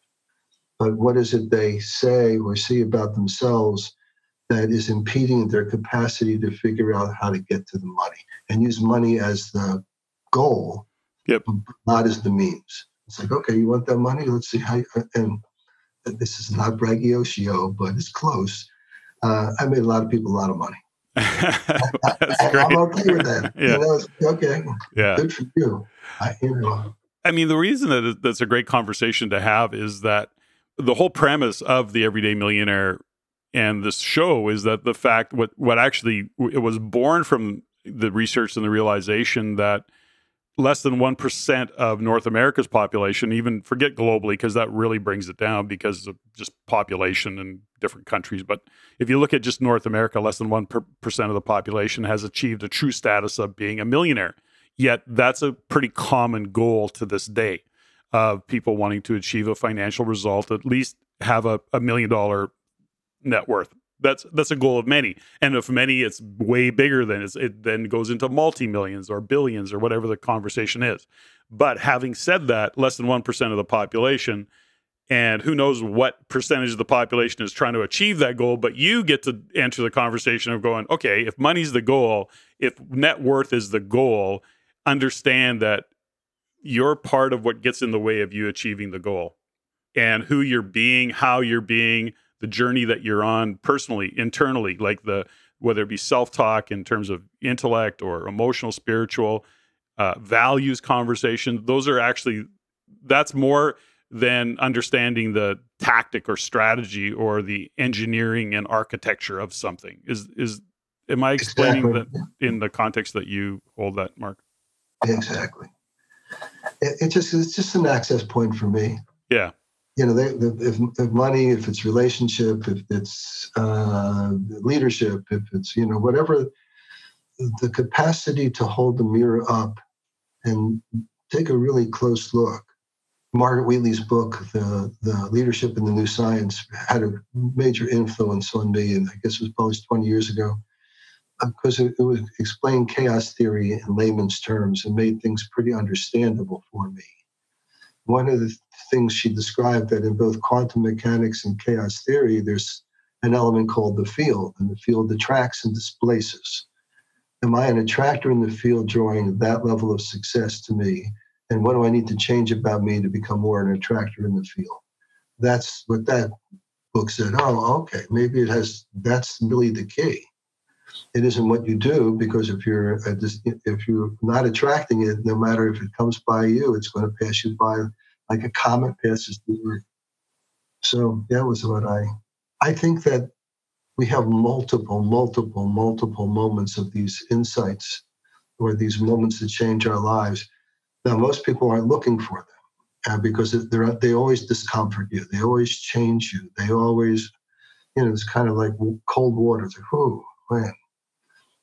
But what is it they say or see about themselves that is impeding their capacity to figure out how to get to the money and use money as the goal yep. not as the means? It's like okay you want that money? Let's see how you, and this is not braggadocio but it's close uh, I made a lot of people a lot of money. [LAUGHS] That's I, am okay with that. [LAUGHS] yeah. You know, okay. Yeah. Good for you. I, you know. I mean, the reason that that's a great conversation to have is that the whole premise of the Everyday Millionaire and this show is that the fact what what actually it was born from the research and the realization that less than 1% of North America's population, even forget globally, because that really brings it down because of just population in different countries. But if you look at just North America, less than 1% of the population has achieved a true status of being a millionaire. Yet that's a pretty common goal to this day of people wanting to achieve a financial result, at least have a, a million dollar net worth that's that's a goal of many. And if many it's way bigger than it's, it then goes into multi-millions or billions or whatever the conversation is. But having said that less than 1% of the population and who knows what percentage of the population is trying to achieve that goal but you get to enter the conversation of going okay if money's the goal if net worth is the goal understand that you're part of what gets in the way of you achieving the goal and who you're being how you're being the journey that you're on personally, internally, like the whether it be self talk in terms of intellect or emotional, spiritual, uh, values conversation. Those are actually that's more than understanding the tactic or strategy or the engineering and architecture of something. Is is am I explaining exactly. that in the context that you hold that, Mark? Exactly. It, it just it's just an access point for me. Yeah you know, they, if, if money, if it's relationship, if it's uh, leadership, if it's, you know, whatever, the capacity to hold the mirror up and take a really close look. Margaret Wheatley's book, the, the Leadership in the New Science, had a major influence on me, and I guess it was published 20 years ago, because it, it would chaos theory in layman's terms and made things pretty understandable for me. One of the things she described that in both quantum mechanics and chaos theory, there's an element called the field, and the field attracts and displaces. Am I an attractor in the field drawing that level of success to me? And what do I need to change about me to become more an attractor in the field? That's what that book said. Oh, okay, maybe it has. That's really the key. It isn't what you do because if you're if you're not attracting it, no matter if it comes by you, it's going to pass you by like a comet passes the earth. So that was what I I think that we have multiple, multiple, multiple moments of these insights or these moments that change our lives. Now most people aren't looking for them. uh, because they're they always discomfort you. They always change you. They always, you know, it's kind of like cold water. It's like, oh man,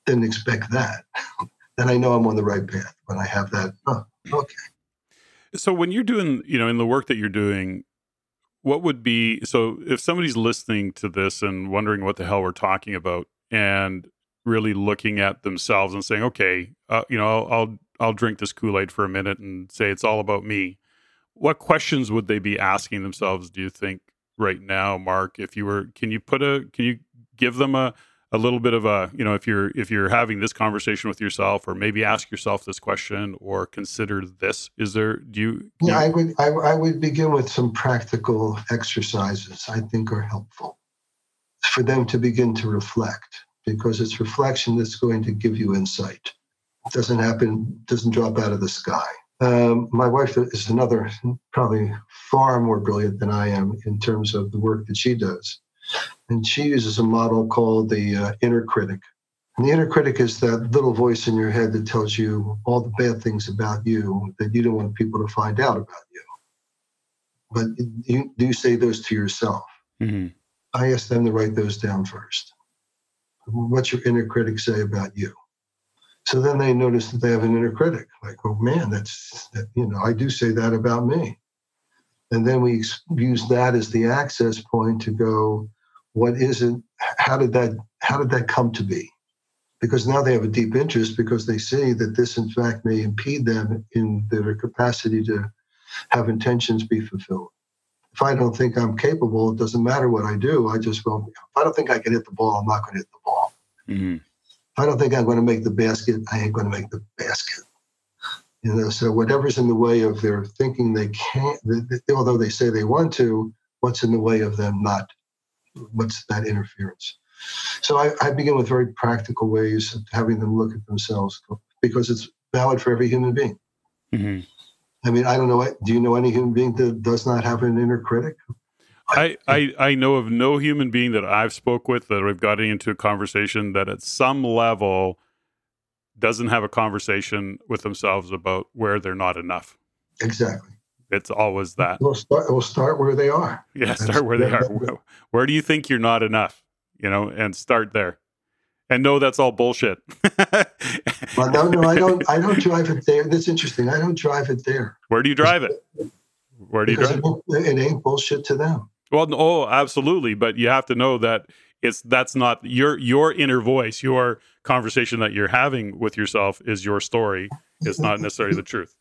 didn't expect that. [LAUGHS] then I know I'm on the right path when I have that. Oh, okay. So when you're doing, you know, in the work that you're doing, what would be so if somebody's listening to this and wondering what the hell we're talking about and really looking at themselves and saying, okay, uh, you know, I'll, I'll I'll drink this Kool Aid for a minute and say it's all about me. What questions would they be asking themselves? Do you think right now, Mark? If you were, can you put a, can you give them a a little bit of a you know if you're if you're having this conversation with yourself or maybe ask yourself this question or consider this is there do you yeah i would I, I would begin with some practical exercises i think are helpful for them to begin to reflect because it's reflection that's going to give you insight. It doesn't happen doesn't drop out of the sky. Um, my wife is another probably far more brilliant than i am in terms of the work that she does and she uses a model called the uh, inner critic. And the inner critic is that little voice in your head that tells you all the bad things about you that you don't want people to find out about you. But you do say those to yourself. Mm-hmm. I ask them to write those down first. What's your inner critic say about you? So then they notice that they have an inner critic. Like, oh man, that's, that, you know, I do say that about me. And then we use that as the access point to go, what is it how did that how did that come to be? Because now they have a deep interest because they see that this in fact may impede them in their capacity to have intentions be fulfilled. If i don't think i'm capable it doesn't matter what i do. I just won't if i don't think i can hit the ball i'm not going to hit the ball. Mm-hmm. if i don't think i'm going to make the basket i ain't going to make the basket. You know so whatever's in the way of their thinking they can't although they say they want to what's in the way of them not what's that interference? So I, I begin with very practical ways of having them look at themselves because it's valid for every human being. Mm-hmm. I mean, I don't know. Do you know any human being that does not have an inner critic? I, I, I know of no human being that I've spoke with that I've gotten into a conversation that at some level doesn't have a conversation with themselves about where they're not enough. Exactly. It's always that. We'll start. We'll start where they are. Yeah, start where they are. Where do you think you're not enough? You know, and start there. And no, that's all bullshit. [LAUGHS] well, no, no, I don't. I don't drive it there. That's interesting. I don't drive it there. Where do you drive it? Where do you drive it? It ain't bullshit to them. Well, oh, absolutely. But you have to know that it's that's not your your inner voice. Your conversation that you're having with yourself is your story. It's not necessarily the truth.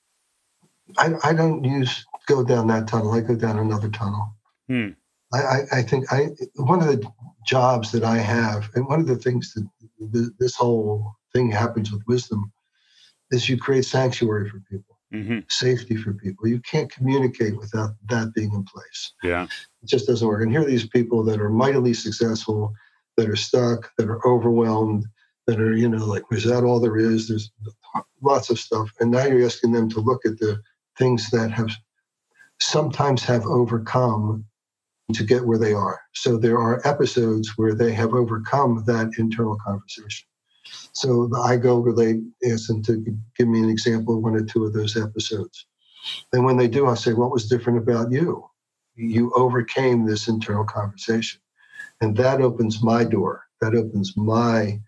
I, I don't use go down that tunnel. I go down another tunnel. Hmm. I, I, I, think I one of the jobs that I have, and one of the things that th- this whole thing happens with wisdom, is you create sanctuary for people, mm-hmm. safety for people. You can't communicate without that being in place. Yeah, it just doesn't work. And here are these people that are mightily successful, that are stuck, that are overwhelmed, that are you know like, is that all there is? There's lots of stuff, and now you're asking them to look at the things that have sometimes have overcome to get where they are. So there are episodes where they have overcome that internal conversation. So I go relate, ask them to give me an example of one or two of those episodes. And when they do, I say, What was different about you? You overcame this internal conversation. And that opens my door. That opens my,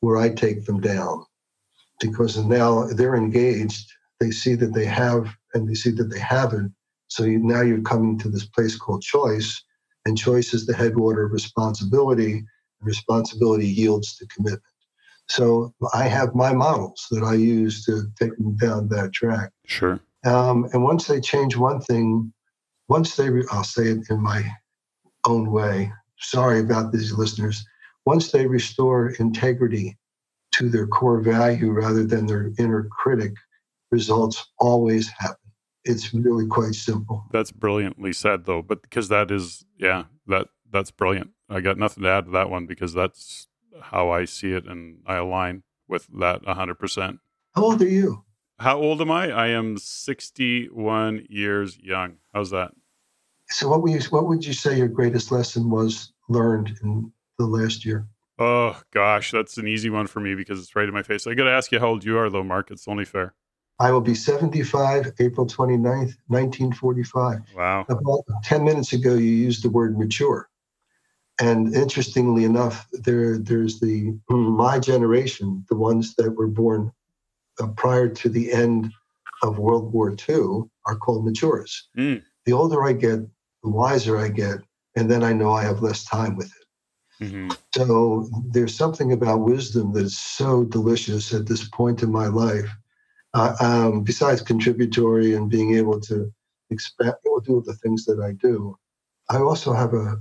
where I take them down. Because now they're engaged. They see that they have and they see that they haven't. So you, now you're coming to this place called choice, and choice is the headwater of responsibility, and responsibility yields to commitment. So I have my models that I use to take them down that track. Sure. Um, and once they change one thing, once they, re- I'll say it in my own way. Sorry about these listeners. Once they restore integrity to their core value rather than their inner critic, results always happen. It's really quite simple. That's brilliantly said, though, but because that is, yeah, that that's brilliant. I got nothing to add to that one because that's how I see it, and I align with that hundred percent. How old are you? How old am I? I am sixty-one years young. How's that? So, what would you what would you say your greatest lesson was learned in the last year? Oh gosh, that's an easy one for me because it's right in my face. I got to ask you how old you are, though, Mark. It's only fair. I will be 75 April 29th, 1945. Wow. About 10 minutes ago, you used the word mature. And interestingly enough, there there's the my generation, the ones that were born uh, prior to the end of World War II, are called matures. Mm. The older I get, the wiser I get, and then I know I have less time with it. hmm So there's something about wisdom that's so delicious at this point in my life. Uh, um, besides contributory and being able to expand, or do the things that I do, I also have a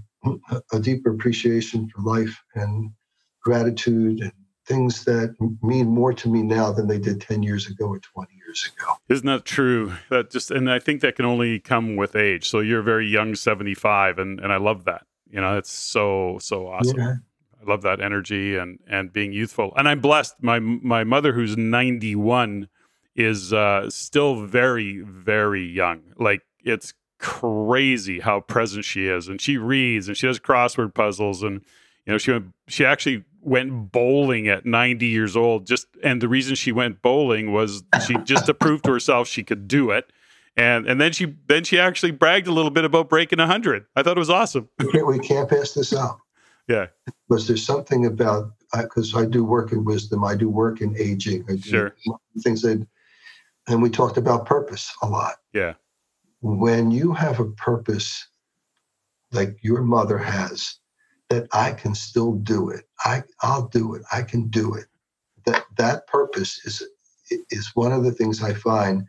a deeper appreciation for life and gratitude and things that mean more to me now than they did 10 years ago or 20 years ago. Isn't that true? That just, and I think that can only come with age. So you're very young 75, and and I love that. You know, it's so so awesome. Yeah. I love that energy and and being youthful. And I'm blessed. My my mother, who's 91, is uh, still very very young. Like it's crazy how present she is, and she reads and she does crossword puzzles, and you know she went she actually went bowling at 90 years old. Just and the reason she went bowling was she just [LAUGHS] to prove to herself she could do it. And and then she then she actually bragged a little bit about breaking 100. I thought it was awesome. We can't, we can't pass this out. [LAUGHS] Yeah. Was there something about, because I do work in wisdom, I do work in aging, I do Sure. things that, and we talked about purpose a lot. Yeah. when you have a purpose like your mother has that i can still do it i i'll do it i can do it that that purpose is is one of the things i find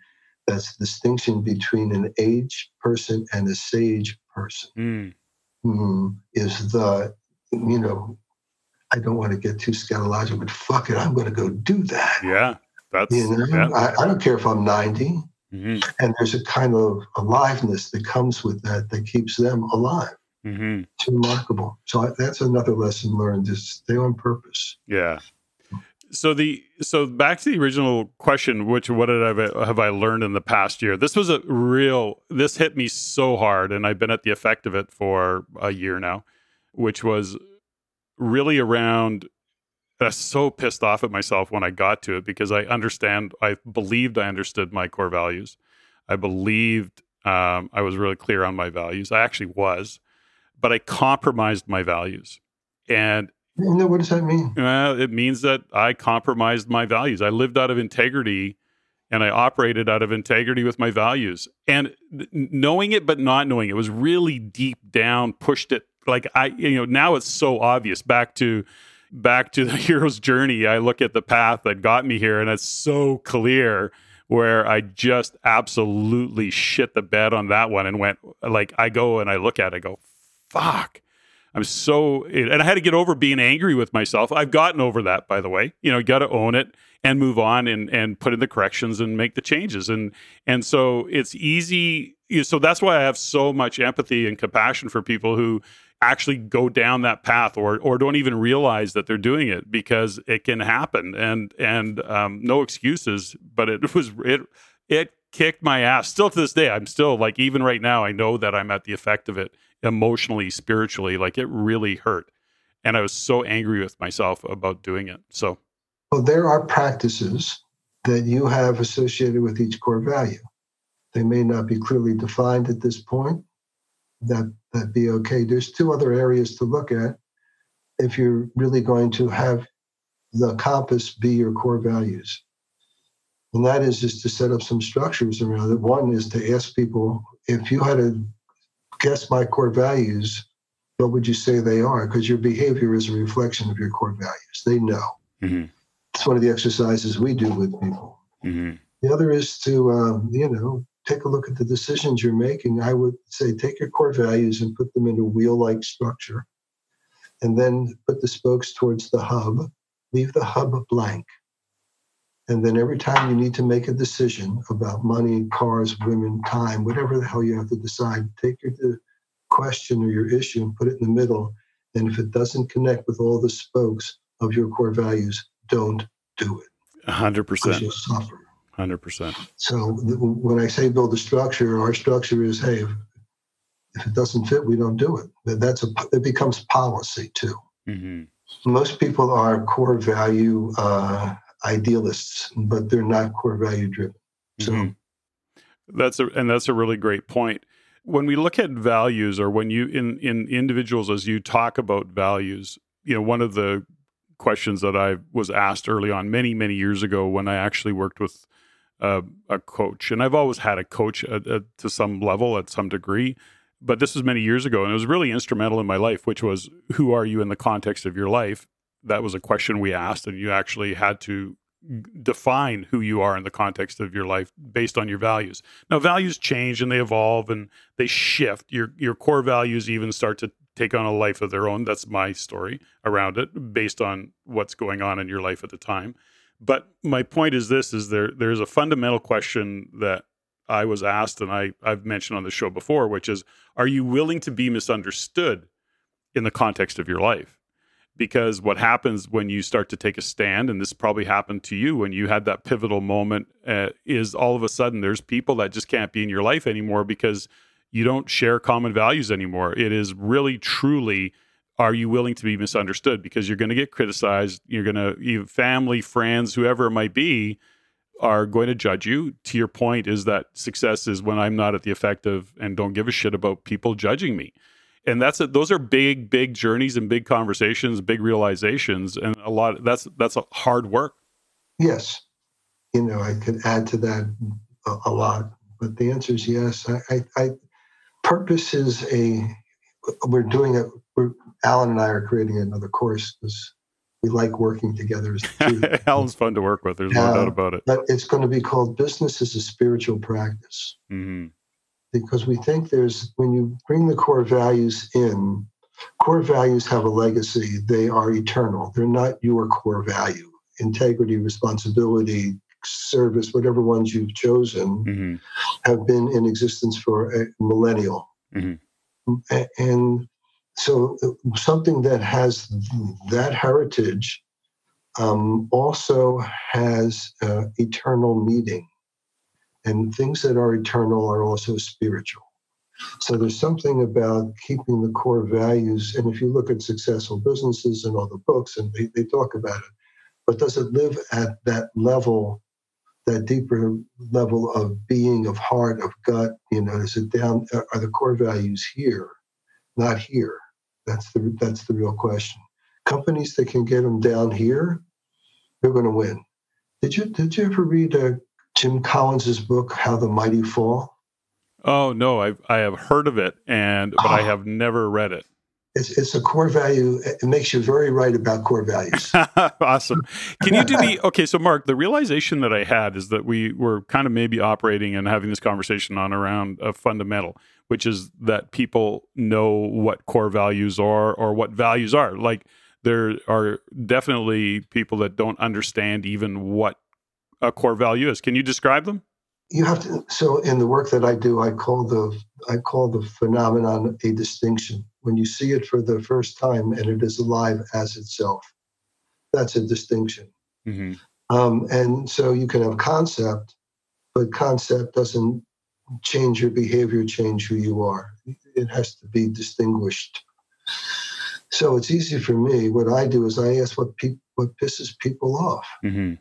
that's the distinction between an age person and a sage person Mm. mm, is the you know i don't want to get too scatological but fuck it i'm going to go do that Yeah. That's you know yeah. I, I don't care if i'm 90 Mhm. and there's a kind of aliveness that comes with that that keeps them alive. Mhm. It's remarkable. So I, that's another lesson learned: is stay on purpose. Yeah. So the so back to the original question, which what did I have I learned in the past year? This was a real. This hit me so hard, and I've been at the effect of it for a year now, which was really around. I was so pissed off at myself when I got to it because I understand. I believed I understood my core values. I believed um, I was really clear on my values. I actually was, but I compromised my values, and know what does that mean? well, it means that I compromised my values. I lived out of integrity and I operated out of integrity with my values. And th- knowing it, but not knowing it was really deep down, pushed it like I, you know, now it's so obvious back to, back to the [LAUGHS] hero's journey. I look at the path that got me here and it's so clear where I just absolutely shit the bed on that one and went like, I go and I look at it, I go, fuck. I'm so, and I had to get over being angry with myself. I've gotten over that, by the way. You know, you got to own it and move on and and put in the corrections and make the changes. And and so it's easy. So that's why I have so much empathy and compassion for people who actually go down that path or or don't even realize that they're doing it because it can happen. And and um, no excuses, but it was it it kicked my ass. Still to this day, I'm still like even right now, I know that I'm at the effect of it emotionally, spiritually. Like it really hurt. And I was so angry with myself about doing it. So Well, there are practices that you have associated with each core value. They may not be clearly defined at this point. That that be okay. There's two other areas to look at if you're really going to have the compass be your core values. And that is just to set up some structures around it. One is to ask people if you had to guess my core values, what would you say they are? Because your behavior is a reflection of your core values. They know. Mhm. It's one of the exercises we do with people. Mhm. The other is to, um, you know, take a look at the decisions you're making. I would say take your core values and put them into a wheel like structure, and then put the spokes towards the hub. Leave the hub blank. And then every time you need to make a decision about money, cars, women, time, whatever the hell you have to decide, take your the question or your issue and put it in the middle. And if it doesn't connect with all the spokes of your core values, don't do it A hundred because percent. you'll suffer. Hundred percent. So when I say build a structure, our structure is, hey, if, it doesn't fit, we don't do it. That- That's a it becomes policy too. Mhm. Most people are core value uh, idealists, but they're not core value driven. So mm-hmm. that's a and that's a really great point. When we look at values, or when you in in individuals as you talk about values, you know, one of the questions that I was asked early on, many many years ago, when I actually worked with uh, a coach, and I've always had a coach at, at, to some level, at some degree, but this was many years ago, and it was really instrumental in my life. Which was, who are you in the context of your life? That was a question we asked, and you actually had to define who you are in the context of your life based on your values. Now values change and they evolve and they shift. Your your core values even start to take on a life of their own. That's my story around it based on what's going on in your life at the time. But my point is this is there there's a fundamental question that I was asked and I I've mentioned on the show before which is are you willing to be misunderstood in the context of your life? because what happens when you start to take a stand and this probably happened to you when you had that pivotal moment uh, is all of a sudden there's people that just can't be in your life anymore because you don't share common values anymore it is really truly are you willing to be misunderstood? Because you're going to get criticized you're going to family friends whoever it might be are going to judge you. To your point is that success is when i'm not at the effective and don't give a shit about people judging me. And that's a, those are big big journeys and big conversations big realizations and a lot that's that's a hard work. Yes. You know i could add to that a, a lot but the answer is yes. I, I, I purpose is a we're doing it we're alan and i are creating another course because we like working together [LAUGHS] alan's fun to work with there's no uh, doubt about it. but it's going to be called business as a spiritual practice. Mm-hmm. Because we think there's when you bring the core values in core values have a legacy. They are eternal. They're not your core value. Integrity responsibility service whatever ones you've chosen mm-hmm. have been in existence for a millennial. Mm-hmm. and so something that has that heritage um, also has uh, eternal meaning and things that are eternal are also spiritual. So there's something about keeping the core values. And if you look at successful businesses and all the books, and they, they talk about it, but does it live at that level, that deeper level of being, of heart, of gut? You know, is it down? Are the core values here, not here? That's the that's the real question. Companies that can get them down here, they're going to win. Did you did you ever read a Jim Collins's book, How the Mighty Fall? Oh no, I've I have heard of it, and but oh. I ah. have never read it. It's, it's a core value. It makes you very right about core values. [LAUGHS] awesome. Can you do me? Okay, so Marc, the realization that I had is that we were kind of maybe operating and having this conversation on around a fundamental, which is that people know what core values are or what values are. Like there are definitely people that don't understand even what a core value is. Can you describe them? You have to. So in the work that I do, I call the I call the phenomenon a distinction. When you see it for the first time and it is alive as itself, that's a distinction. Mm-hmm. Um, and so you can have concept, but concept doesn't change your behavior, change who you are. It has to be distinguished. So it's easy for me. What I do is I ask what pe- what pisses people off. Mm-hmm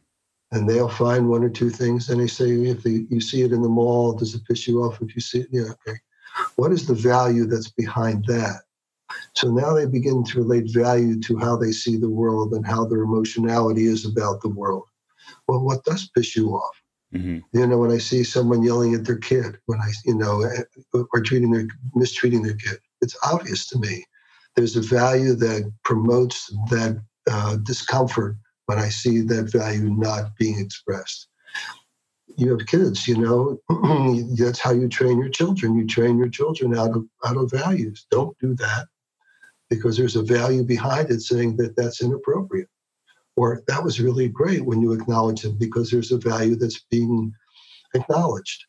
and they'll find one or two things. And they say, if you see it in the mall, does it piss you off if you see it? Yeah, okay. What is the value that's behind that? So now they begin to relate value to how they see the world and how their emotionality is about the world. Well, what does piss you off? Mm-hmm. You know, when I see someone yelling at their kid, when I, you know, or treating their mistreating their kid, it's obvious to me. There's a value that promotes that uh, discomfort when I see that value not being expressed. You have kids, you know, [CLEARS THROAT] that's how you train your children. You train your children out of out of values. Don't do that because there's a value behind it saying that that's inappropriate. Or that was really great when you acknowledge it because there's a value that's being acknowledged.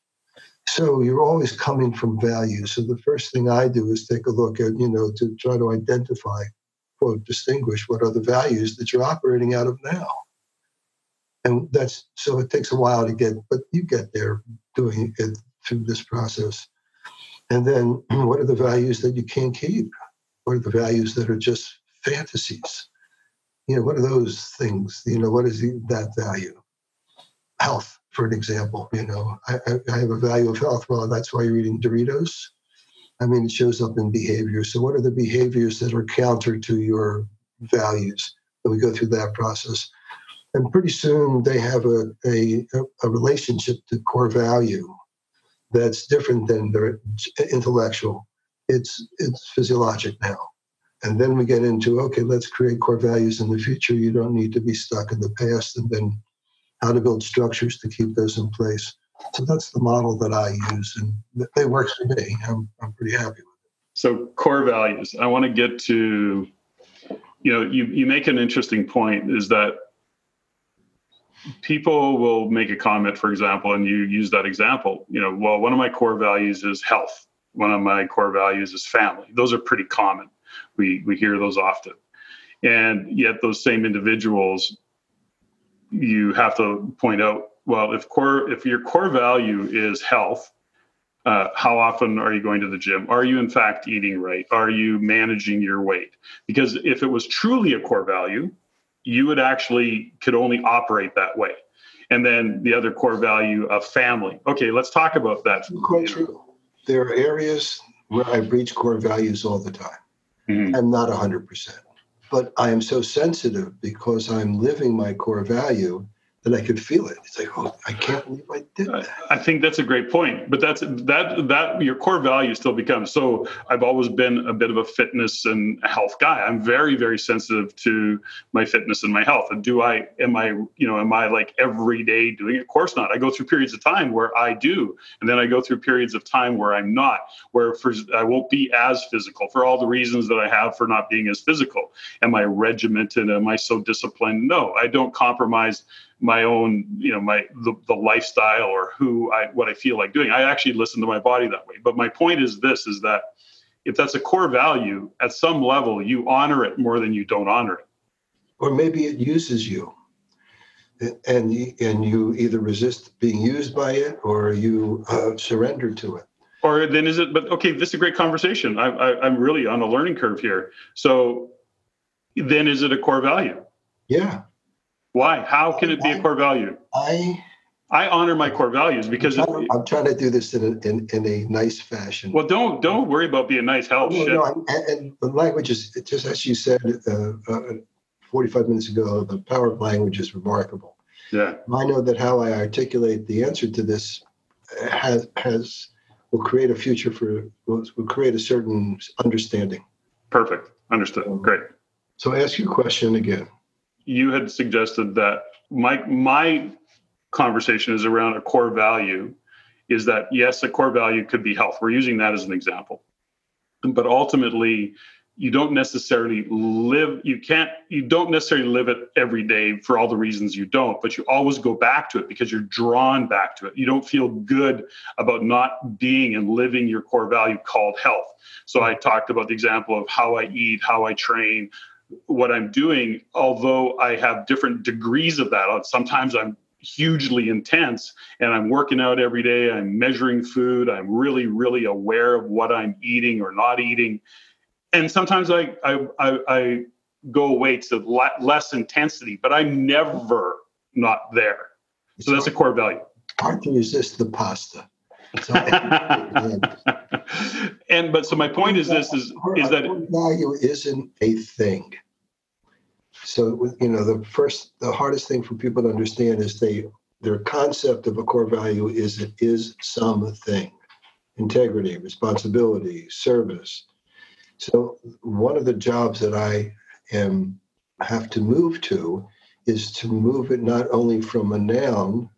So you're always coming from value. So the first thing I do is take a look at, you know, to try to identify quote, distinguish what are the values that you're operating out of now. And that's so it takes a while to get, but you get there doing it through this process. And then [CLEARS THROAT] what are the values that you can't keep? What are the values that are just fantasies? You know, what are those things? You know, what is that value? Health. for an example. You know, I, I have a value of health. Well, that's why you're eating Doritos. I mean, it shows up in behavior. So, what are the behaviors that are counter to your values? And we go through that process. And pretty soon they have a, a, a relationship to core value that's different than their intellectual. It's, it's physiologic now. And then we get into okay, let's create core values in the future. You don't need to be stuck in the past, and then how to build structures to keep those in place. So that's the model that I use, and it works for me. I'm, I'm pretty happy with it. So core values. I want to get to, you know, you you make an interesting point. Is that people will make a comment, for example, and you use that example. You know, well, one of my core values is health. One of my core values is family. Those are pretty common. We we hear those often, and yet those same individuals, you have to point out well, if core if your core value is health, uh, how often are you going to the gym? Are you in fact eating right? Are you managing your weight? Because if it was truly a core value, you would actually could only operate that way. And then the other core value of family. Okay, let's talk about that. Quite true. There are areas where I breach core values all the time. Mm-hmm. I'm not 100%. But I am so sensitive because I'm living my core value and I could feel it. It's like, oh, I can't believe I did that. I think that's a great point. But that's that that your core value still becomes. So I've always been a bit of a fitness and health guy. I'm very very sensitive to my fitness and my health. And do I am I you know am I like every day doing it? Of course not. I go through periods of time where I do, and then I go through periods of time where I'm not. Where for I won't be as physical for all the reasons that I have for not being as physical. Am I regimented? Am I so disciplined? No, I don't compromise my own you know my the, the lifestyle or who i what i feel like doing. I actually listen to my body that way. But my point is this is that if that's a core value at some level you honor it more than you don't honor it. Or maybe it uses you. And and you either resist being used by it or you uh, surrender to it. Or then is it but okay this is a great conversation. I, I i'm really on a learning curve here. So then is it a core value? Yeah why? How can it be a core value? I I honor my core values because I'm trying, I'm trying to do this in a, in, in a nice fashion. Well, don't don't worry about being nice. Help. No, no, and, and the language is just as you said uh, uh, 45 minutes ago. The power of language is remarkable. Yeah. I know that how I articulate the answer to this has has will create a future for will, will create a certain understanding. Perfect. Understood. Great. So ask your question again you had suggested that my my conversation is around a core value is that yes a core value could be health. We're using that as an example. But ultimately you don't necessarily live you can't you don't necessarily live it every day for all the reasons you don't but you always go back to it because you're drawn back to it. You don't feel good about not being and living your core value called health. So i talked about the example of how i eat how i train what I'm doing, although I have different degrees of that. Sometimes I'm hugely intense and I'm working out every day. I'm measuring food. I'm really, really aware of what I'm eating or not eating. And sometimes I, I, I, I go away to less intensity, but I'm never not there. So that's a core value. Hard to resist the pasta. [LAUGHS] [LAUGHS] and but so my point is this is is that value isn't a thing. So you know the first the hardest thing for people to understand is they their concept of a core value is it is something integrity responsibility service so one of the jobs that i am have to move to is to move it not only from a noun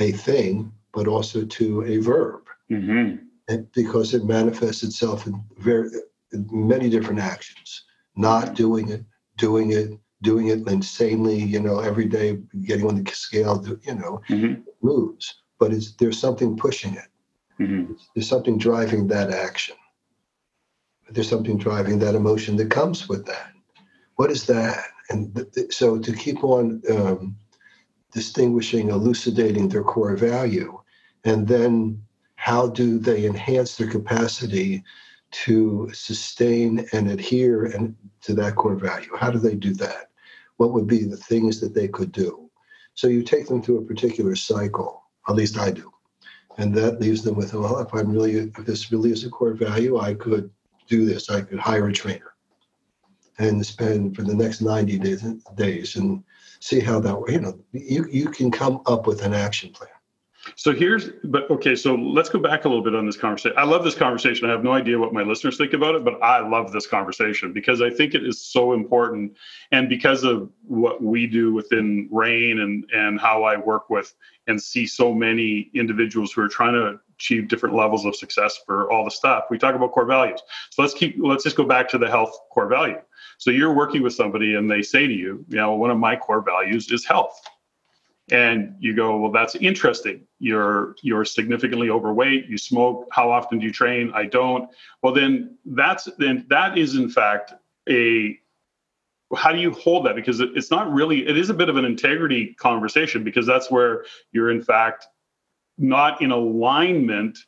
a thing but also to a verb mm-hmm. Because it manifests itself in very in many different actions. Not doing it doing it doing it insanely you know every day getting on the scale you know mm-hmm. moves. But it's there's something pushing it. Mm-hmm. there's something driving that action. There's something driving that emotion that comes with that. What is that? And th- th- so to keep on um, distinguishing elucidating their core value and then how do they enhance their capacity to sustain and adhere and to that core value how do they do that what would be the things that they could do so you take them through a particular cycle At least I do. And that leaves them with, well, if I'm really, if this really is a core value, I could do this. I could hire a trainer and spend for the next 90 days, days and see how that, you know, you, you can come up with an action plan. So here's, but okay, so let's go back a little bit on this conversation. I love this conversation. I have no idea what my listeners think about it, but I love this conversation because I think it is so important. And because of what we do within REIN and, and how I work with and see so many individuals who are trying to achieve different levels of success for all the stuff, we talk about core values. So let's keep, let's just go back to the health core value. So you're working with somebody and they say to you, you know, one of my core values is health and you go well that's interesting. You're you're significantly overweight. You smoke. How often do you train? I don't. Well then that's then that is in fact a how do you hold that? Because it's not really it is a bit of an integrity conversation because that's where you're in fact not in alignment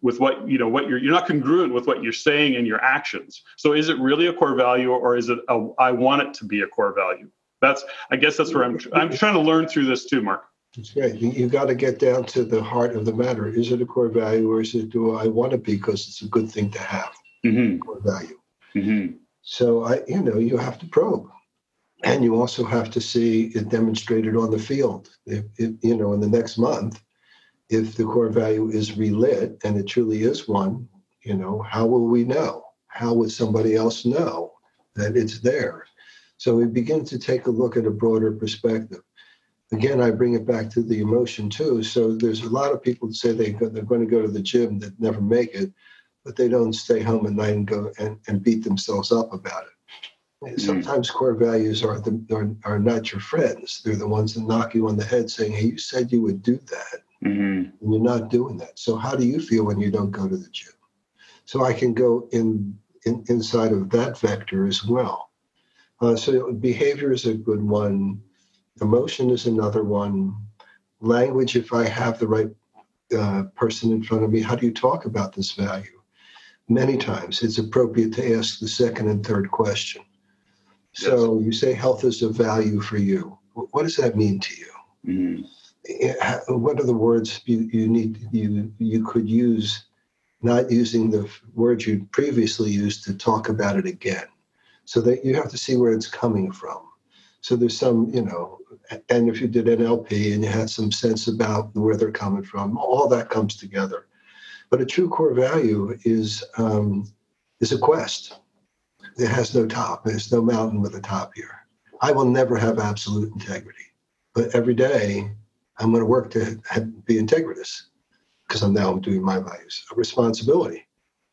with what you know what you're you're not congruent with what you're saying and your actions. So is it really a core value or is it a, I want it to be a core value that's I guess that's where I'm I'm trying to learn through this too, Marc. That's great. You, you got to get down to the heart of the matter. Is it a core value, or is it do I want to be because it's a good thing to have? Mm-hmm. Core value. Mm-hmm. So I, you know, you have to probe, and you also have to see it demonstrated on the field. If, if you know, in the next month, if the core value is relit and it truly is one, you know, how will we know? How would somebody else know that it's there? So we begin to take a look at a broader perspective. Again, I bring it back to the emotion too. So there's a lot of people that say they go, they're going to go to the gym that never make it, but they don't stay home at night and go and, and beat themselves up about it. Mm-hmm. Sometimes core values are, the, are, are not your friends. They're the ones that knock you on the head saying, hey, you said you would do that. Mm-hmm. And you're not doing that. So how do you feel when you don't go to the gym? So I can go in, in inside of that vector as well. Uh, so behavior is a good one. Emotion is another one. Language, if I have the right uh, person in front of me, how do you talk about this value? Many times it's appropriate to ask the second and third question. So yes. you say health is a value for you. What does that mean to you? Mm-hmm. What are the words you, you need you you could use, not using the words you previously used to talk about it again? So that you have to see where it's coming from. So there's some, you know, and if you did NLP and you had some sense about where they're coming from, all that comes together. But a true core value is um, is a quest. It has no top. There's no mountain with a top here. I will never have absolute integrity, but every day I'm going to work to be integritous because I'm now doing my values. A responsibility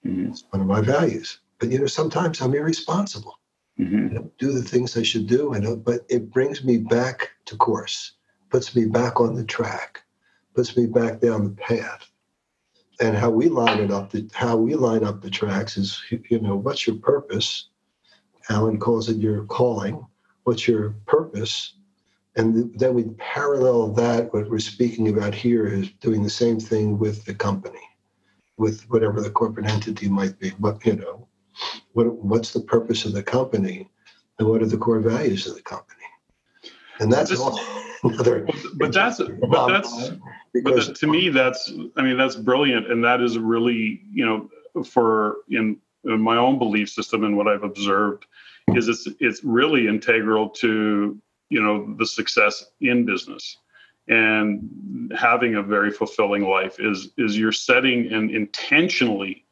mm-hmm. is one of my values. But you know, sometimes I'm irresponsible. Mm-hmm. do the things I should do, and but it brings me back to course, puts me back on the track, puts me back down the path. And how we line it up, the, how we line up the tracks is, you know, what's your purpose? Alan calls it your calling. What's your purpose? And then we parallel that. What we're speaking about here is doing the same thing with the company, with whatever the corporate entity might be. But you know, what, what's the purpose of the company and what are the core values of the company? And that's all another but that's but that's but that, to me that's i mean that's brilliant and that is really you know for in, in my own belief system and what i've observed is it's it's really integral to you know the success in business. And having a very fulfilling life is is you're setting and intentionally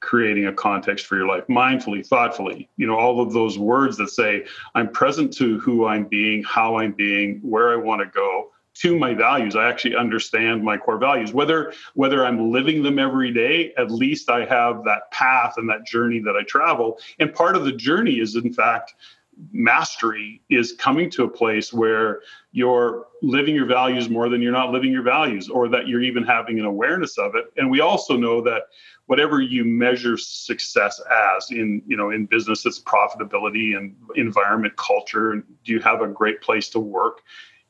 creating a context for your life mindfully thoughtfully you know all of those words that say i'm present to who i'm being how i'm being where i want to go to my values. I actually understand my core values. Whether whether i'm living them every day at least i have that path and that journey that i travel. And part of the journey is in fact mastery is coming to a place where you're living your values more than you're not living your values or that you're even having an awareness of it. And we also know that whatever you measure success as in you know in business it's profitability and environment culture and do you have a great place to work?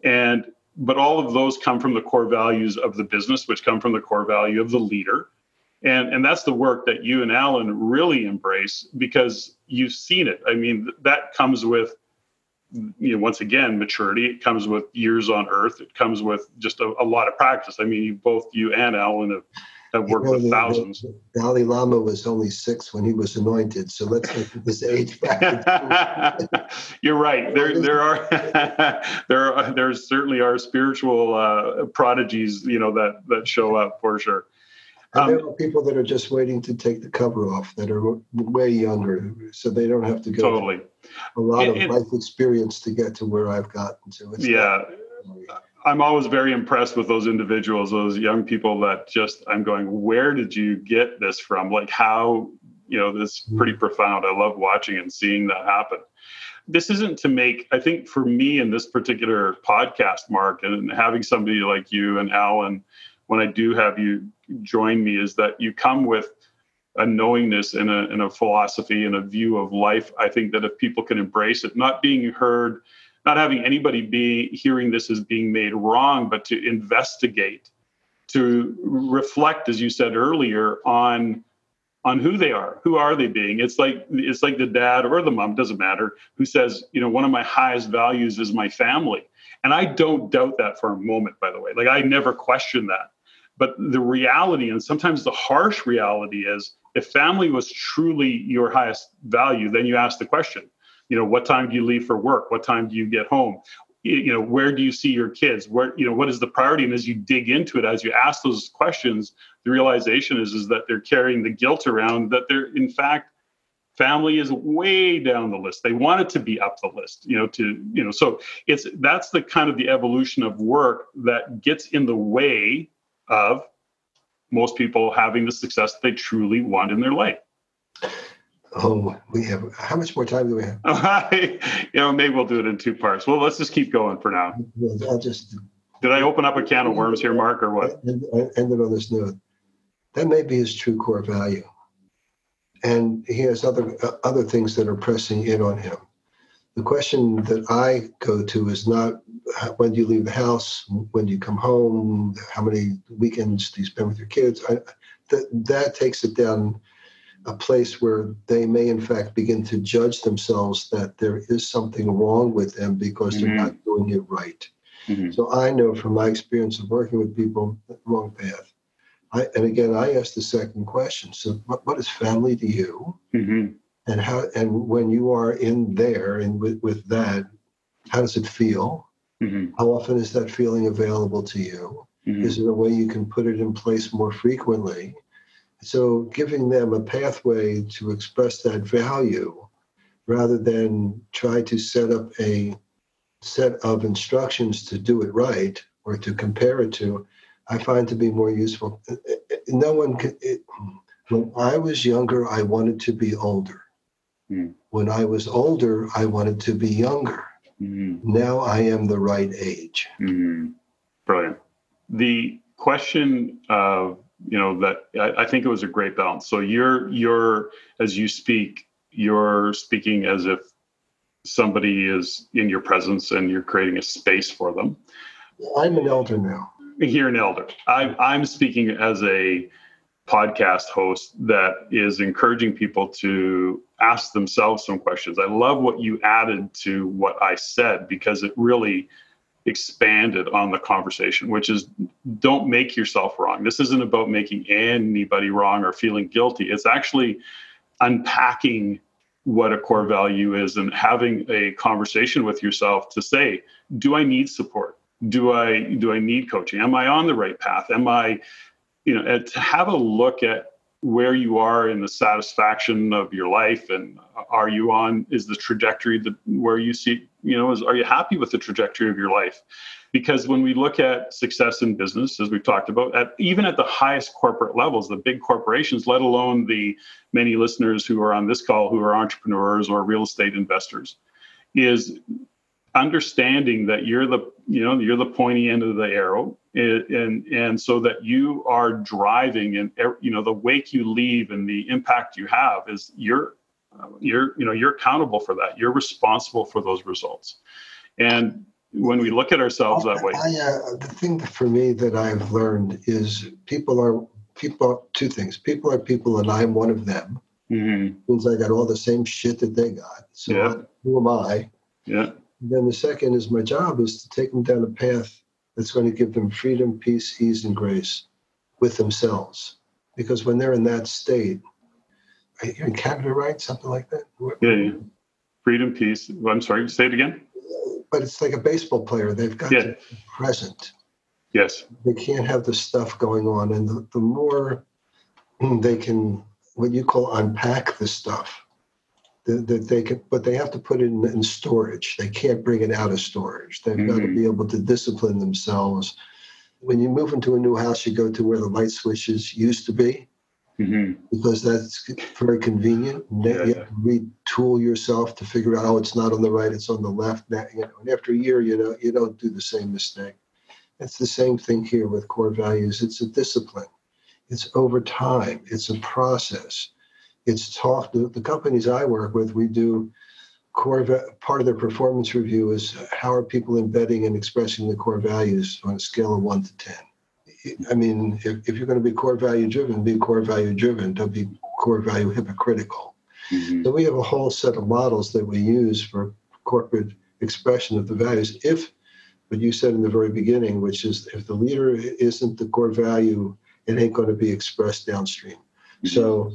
And but all of those come from the core values of the business which come from the core value of the leader and and that's the work that you and alan really embrace because you've seen it. I mean that comes with you know once again maturity. It comes with years on earth. It comes with just a, a lot of practice. I mean you both you and alan have, have worked you know, with thousands the, the Dalai Lama was only six when he was anointed so let's look at this age [LAUGHS] you're right. There there are [LAUGHS] there are there certainly are spiritual uh, prodigies you know that that show up for sure and um, there are people that are just waiting to take the cover off that are way younger, so they don't have to go totally a lot of life experience to get to where I've gotten to. It's yeah. I'm always very impressed with those individuals, those young people that just I'm going, where did you get this from? Like how, you know, this is pretty mm-hmm. profound. I love watching and seeing that happen. This isn't to make, I think for me in this particular podcast, Marc, and having somebody like you and Alan, when I do have you join me, is that you come with a knowingness and a, and a philosophy and a view of life. I think that if people can embrace it, not being heard, not having anybody be hearing this as being made wrong, but to investigate, to reflect, as you said earlier, on on who they are. Who are they being? It's like it's like the dad or the mom doesn't matter who says you know one of my highest values is my family. And i don't doubt that for a moment by the way. Like i never question that but the reality and sometimes the harsh reality is if family was truly your highest value, then you ask the question, you know, what time do you leave for work? What time do you get home? You know, where do you see your kids? Where, you know, what is the priority? And as you dig into it, as you ask those questions, the realization is, is that they're carrying the guilt around that they're in fact family is way down the list they want it to be up the list you know to you know so it's that's the kind of the evolution of work that gets in the way of most people having the success they truly want in their life. Oh, we have how much more time do we have? [LAUGHS] you know, maybe we'll do it in two parts. Well, let's just keep going for now. I'll just. Did I open up a can of worms here, Marc, or what? Ended on this note. That may be his true core value, and he has other uh, other things that are pressing in on him. The question that I go to is not when do you leave the house, when do you come home, how many weekends do you spend with your kids. I, that that takes it down a place where they may in fact begin to judge themselves that there is something wrong with them because mm-hmm. they're not doing it right. Mm-hmm. So I know from my experience of working with people, wrong path. I, and again, I ask the second question. So, what, what is family to you? Mm-hmm and how and when you are in there and with, with that how does it feel mm-hmm. how often is that feeling available to you mm-hmm. is there a way you can put it in place more frequently so giving them a pathway to express that value rather than try to set up a set of instructions to do it right or to compare it to i find to be more useful no one can it, when i was younger i wanted to be older Mm. When I was older, I wanted to be younger. Mm. Now I am the right age. Mm. Brilliant. The question of you know that I, I, think it was a great balance. So you're you're as you speak, you're speaking as if somebody is in your presence and you're creating a space for them. I'm an elder now. You're an elder. I, I'm speaking as a podcast host that is encouraging people to ask themselves some questions. I love what you added to what I said because it really expanded on the conversation, which is don't make yourself wrong. This isn't about making anybody wrong or feeling guilty. It's actually unpacking what a core value is and having a conversation with yourself to say, do I need support? Do I do I need coaching? Am I on the right path? Am I you know, to have a look at where you are in the satisfaction of your life and are you on is the trajectory that where you see you know is are you happy with the trajectory of your life? Because when we look at success in business as we've talked about at even at the highest corporate levels the big corporations let alone the many listeners who are on this call who are entrepreneurs or real estate investors is understanding that you're the you know you're the pointy end of the arrow and and, and so that you are driving and you know the wake you leave and the impact you have is you're you're you know you're accountable for that. You're responsible for those results. And when we look at ourselves that way I, uh, the thing for me that i've learned is people are people two things. People are people and i'm one of them. Mm-hmm. means i got all the same shit that they got. So yeah. who am i? Yeah then the second is my job is to take them down a path that's going to give them freedom, peace, ease, and grace with themselves. Because when they're in that state, in Canada, right? Something like that. Yeah, yeah. Freedom, peace. I'm sorry. Say it again. But it's like a baseball player. They've got yeah. to be present. Yes. They can't have the stuff going on, and the, the more [CLEARS THROAT] they can, what you call unpack the stuff, that, they can, but they have to put it in, in, storage. They can't bring it out of storage. They've mm-hmm. got to mm-hmm. be able to discipline themselves. When you move into a new house, you go to where the light switches used to be. Mm-hmm. Because that's very convenient. Yeah, you have to retool yourself to figure out, oh, it's not on the right, it's on the left. Now, you know, and after a year, you know, you don't do the same mistake. It's the same thing here with core values. It's a discipline. It's over time. It's a process it's taught the, the companies I work with, we do core part of their performance review is how are people embedding and expressing the core values on a scale of one to 10. I mean, if, if you're going to be core value driven, be core value driven. Don't be core value hypocritical. Mm-hmm. So we have a whole set of models that we use for corporate expression of the values. If what you said in the very beginning, which is if the leader isn't the core value, it ain't going to be expressed downstream. Mm-hmm. So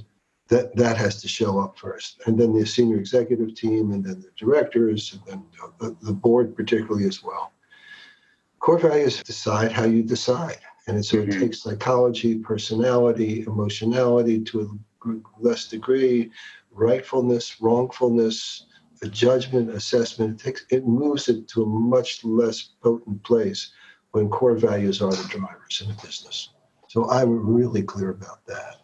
that that has to show up first, and then the senior executive team, and then the directors, and then the, the board, particularly as well. Core values decide how you decide, and so mm-hmm. it takes psychology, personality, emotionality to a less degree, rightfulness, wrongfulness, a judgment, assessment. It takes it moves it to a much less potent place when core values are the drivers in a business. So I'm really clear about that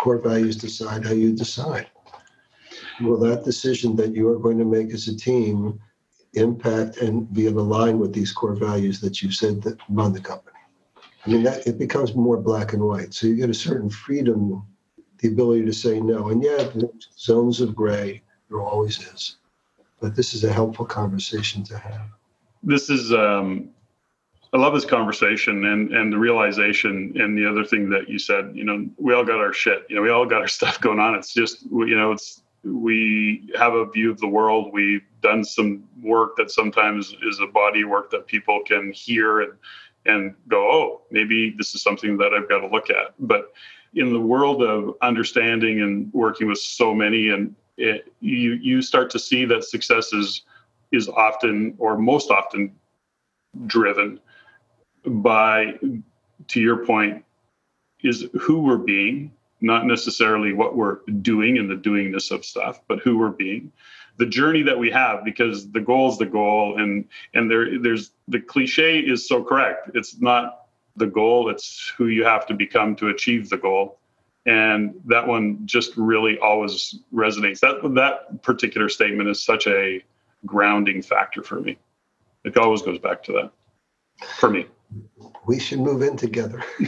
core values decide how you decide. Will that decision that you are going to make as a team impact and be in line with these core values that you said that run the company? I mean, that it becomes more black and white. So you get a certain freedom, the ability to say no. And yeah, zones of gray, there always is. But this is a helpful conversation to have. This is um, I love this conversation and and the realization and the other thing that you said. You know, we all got our shit. You know, we all got our [LAUGHS] stuff going on. It's just you know, it's we have a view of the world. We've done some work that sometimes is a body work that people can hear and and go, oh, maybe this is something that I've got to look at. But in the world of understanding and working with so many, and it, you you start to see that success is is often or most often driven by, to your point, is who we're being, not necessarily what we're doing and the doingness of stuff, but who we're being. The journey that we have, because the goal is the goal, and and there there's the cliche is so correct. It's not the goal; it's who you have to become to achieve the goal and that one just really always resonates that that particular statement is such a grounding factor for me it always goes back to that for me we should move in together. [LAUGHS]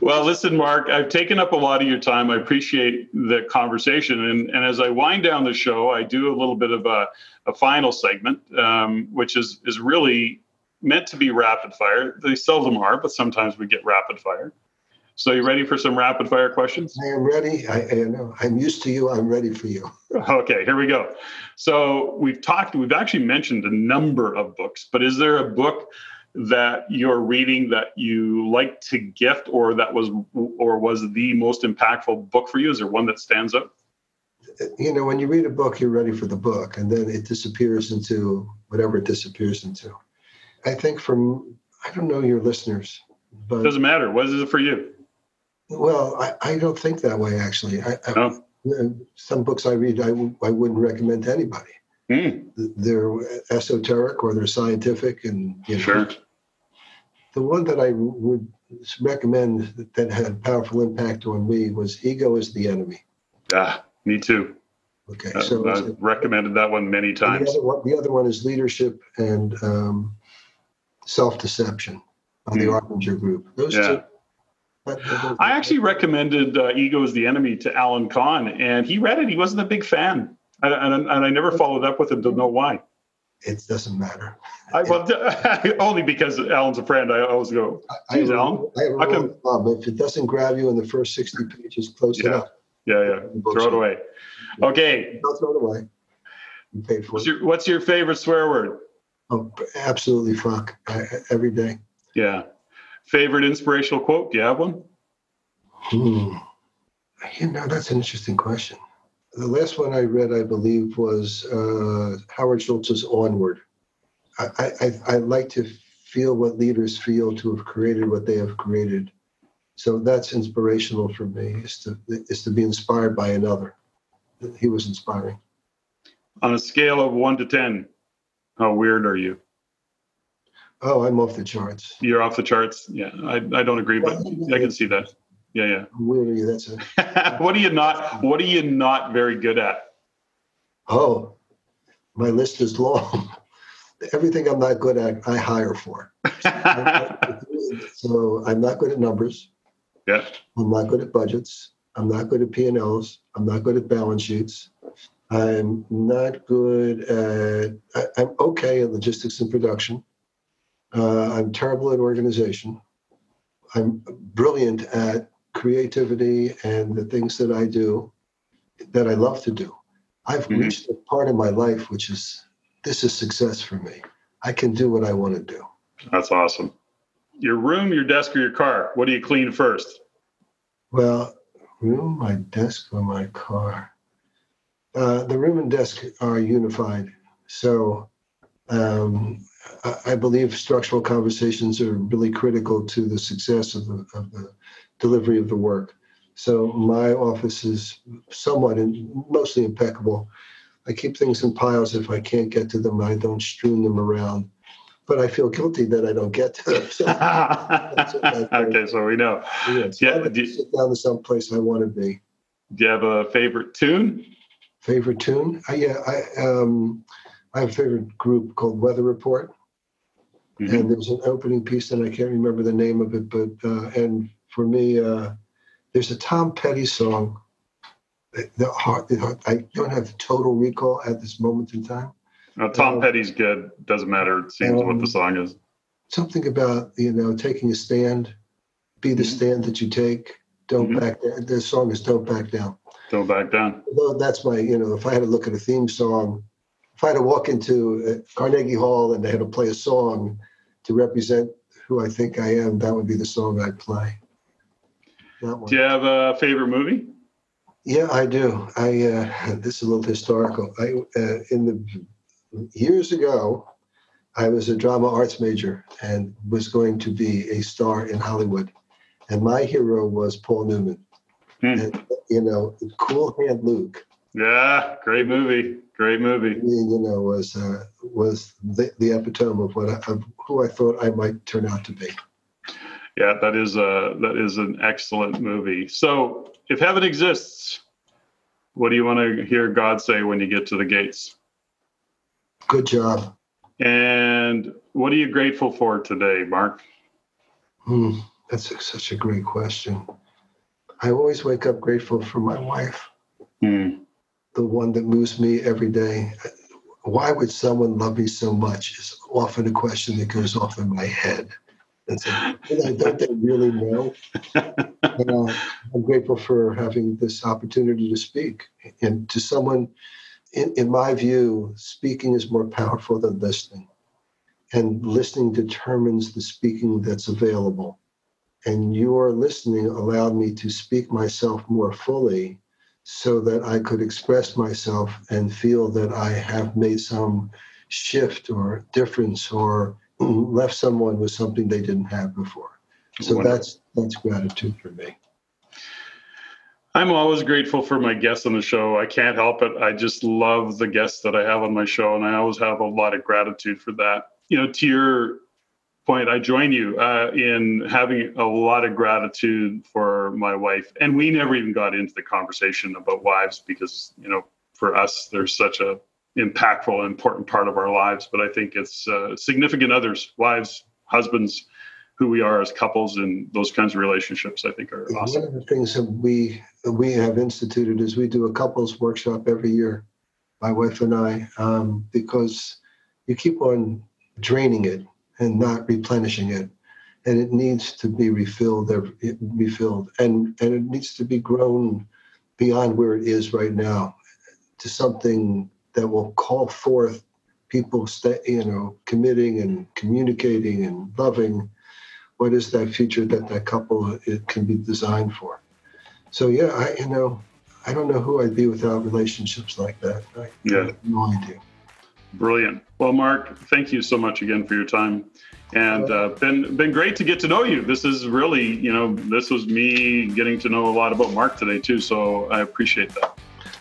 well, listen, Marc, I've taken up a lot of your time. I appreciate the conversation. And, and as I wind down the show, I do a little bit of a, a final segment, um, which is, is really meant to be rapid fire. They seldom are, but sometimes we get rapid fire. So you ready for some rapid fire questions? I am ready. I, I know. I'm used to you. I'm ready for you. [LAUGHS] Okay, here we go. So we've talked, we've actually mentioned a number of books, but is there a book that you're reading that you like to gift or that was or was the most impactful book for you? Is there one that stands out? You know, when you read a book, you're ready for the book, and then it disappears into whatever it disappears into. I think from I don't know your listeners, but doesn't matter. What is it for you? Well, I, I don't think that way, actually. I, I, some books I read, I w- I wouldn't recommend to anybody. Mm. They're esoteric or they're scientific. And you know, sure. the one that I would recommend that had powerful impact on me was Ego is the Enemy. Ah, me too. Okay, uh, so I've recommended that one many times. The other, one, the other one is Leadership and um, Self Deception on mm. the Arbinger Group. Those yeah. two I actually recommended uh, Ego is the Enemy to Alan Kahn, and he read it. He wasn't a big fan. And, and, and I never followed up with him to know why. It doesn't matter. I, well, [LAUGHS] only because Alan's a friend. I always go, "Geez, I, Alan, I have a problem. If it doesn't grab you in the first sixty pages, close yeah. it up. Yeah, yeah. Throw it away. Okay. Don't throw it away. You paid for What's it. your, what's your favorite swear word? Oh, absolutely fuck I, every day. Yeah. Favorite inspirational quote? Do you have one? Hmm. You know, that's an interesting question. The last one I read, I believe, was uh, Howard Schultz's Onward. I, I, I like to feel what leaders feel to have created what they have created. So that's inspirational for me, is to, is to be inspired by another. He was inspiring. On a scale of one to 10, how weird are you? Oh, I'm off the charts. You're off the charts. Yeah, I, I don't agree, but I can see that. Yeah, yeah. Are you? That's a [LAUGHS] what are you not? What are you not very good at? oh, my list is long. [LAUGHS] Everything I'm not good at, I hire for. [LAUGHS] So I'm not good at numbers. yeah, I'm not good at budgets. I'm not good at P&Ls. I'm not good at balance sheets. I'm not good at, I, I'm okay at logistics and production. Uh, I'm terrible at organization. I'm brilliant at creativity and the things that I do that I love to do. I've Mhm. reached a part of my life which is this is success for me. I can do what I want to do. that's awesome. Your room, your desk, or your car? What do you clean first? Well, room, my desk, or my car. Uh, the room and desk are unified. So um, I, believe structural conversations are really critical to the success of the, of the delivery of the work. So my office is somewhat in, mostly impeccable. I keep things in piles if I can't get to them. I don't strewn them around, but I feel guilty that I don't get to them. [LAUGHS] So, okay, so we know. yeah, so Yeah, do you- sit down to some place I want to be. Do you have a favorite tune? Favorite tune? Uh, yeah, I um, I have a favorite group called Weather Report, Mhm. and there's an opening piece, and I can't remember the name of it, but uh, and for me, uh, there's a Tom Petty song. The, heart, the heart, I don't have total recall at this moment in time. Uh, Tom Uh, Petty's good. Doesn't matter. It seems what um, the song is. Something about you know taking a stand, be the Mhm. stand that you take. Don't Mhm. back down. The song is "Don't Back Down." Don't back down. Although that's my, you know, if I had to look at a theme song, if I had to walk into uh, Carnegie Hall and they had to play a song to represent who I think I am, that would be the song I'd play. Do you have a favorite movie? Yeah, I do. I uh, this is a little historical. I uh, in the years ago, I was a drama arts major and was going to be a star in Hollywood, and my hero was Paul Newman. Hmm. And you know, Cool Hand Luke. Yeah, great movie. Great movie. you know, was uh, was the, the epitome of what I, of who I thought I might turn out to be. Yeah, that is a that is an excellent movie. So, if heaven exists, what do you want to hear God say when you get to the gates? Good job. And what are you grateful for today, Marc? Hmm, that's such a great question. I always wake up grateful for my wife, Hmm. The one that moves me every day. Why would someone love me so much? Is often a question that goes off in my head. And so, don't they really know? [LAUGHS] Uh, I'm grateful for having this opportunity to speak. And to someone, in, in my view, speaking is more powerful than listening. And listening determines the speaking that's available. And your listening allowed me to speak myself more fully so that I could express myself and feel that I have made some shift or difference or [CLEARS THROAT] left someone with something they didn't have before. So Wonderful. that's that's gratitude for me. I'm always grateful for my guests on the show. I can't help it. I just love the guests that I have on my show, and I always have a lot of gratitude for that. You know, to your point, I join you uh, in having a lot of gratitude for my wife. And we never even got into the conversation about wives because, you know, for us, there's such a impactful and important part of our lives. But I think it's uh, significant others, wives, husbands, who we are as couples, and those kinds of relationships. I think are awesome. One of the things that we we have instituted is we do a couples workshop every year, my wife and I, um, because you keep on draining it and not replenishing it, and it needs to be refilled, refilled, and and it needs to be grown beyond where it is right now to something that will call forth people, stay, you know, committing and communicating and loving. What is that future that that couple it can be designed for? So yeah, I you know, I don't know who I'd be without relationships like that. I, yeah, no idea. Brilliant. Well, Marc, thank you so much again for your time, and uh, been been great to get to know you. This is really, you know, this was me getting to know a lot about Marc today too. So I appreciate that.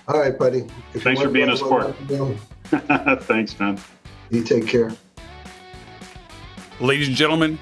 All right, buddy. If Thanks for being a sport. [LAUGHS] Thanks, man. You take care. Ladies and gentlemen,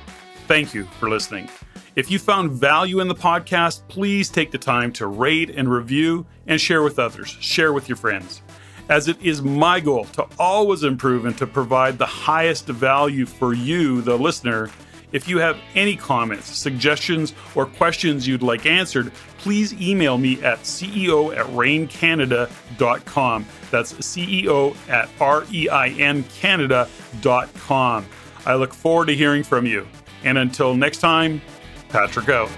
thank you for listening. If you found value in the podcast, please take the time to rate and review and share with others. Share with your friends as it is my goal to always improve and to provide the highest value for you, the listener. If you have any comments, suggestions, or questions you'd like answered, please email me at ceo at reincanada.com. That's CEO at R E I N Canada.com. I look forward to hearing from you. And until next time, Patrick out.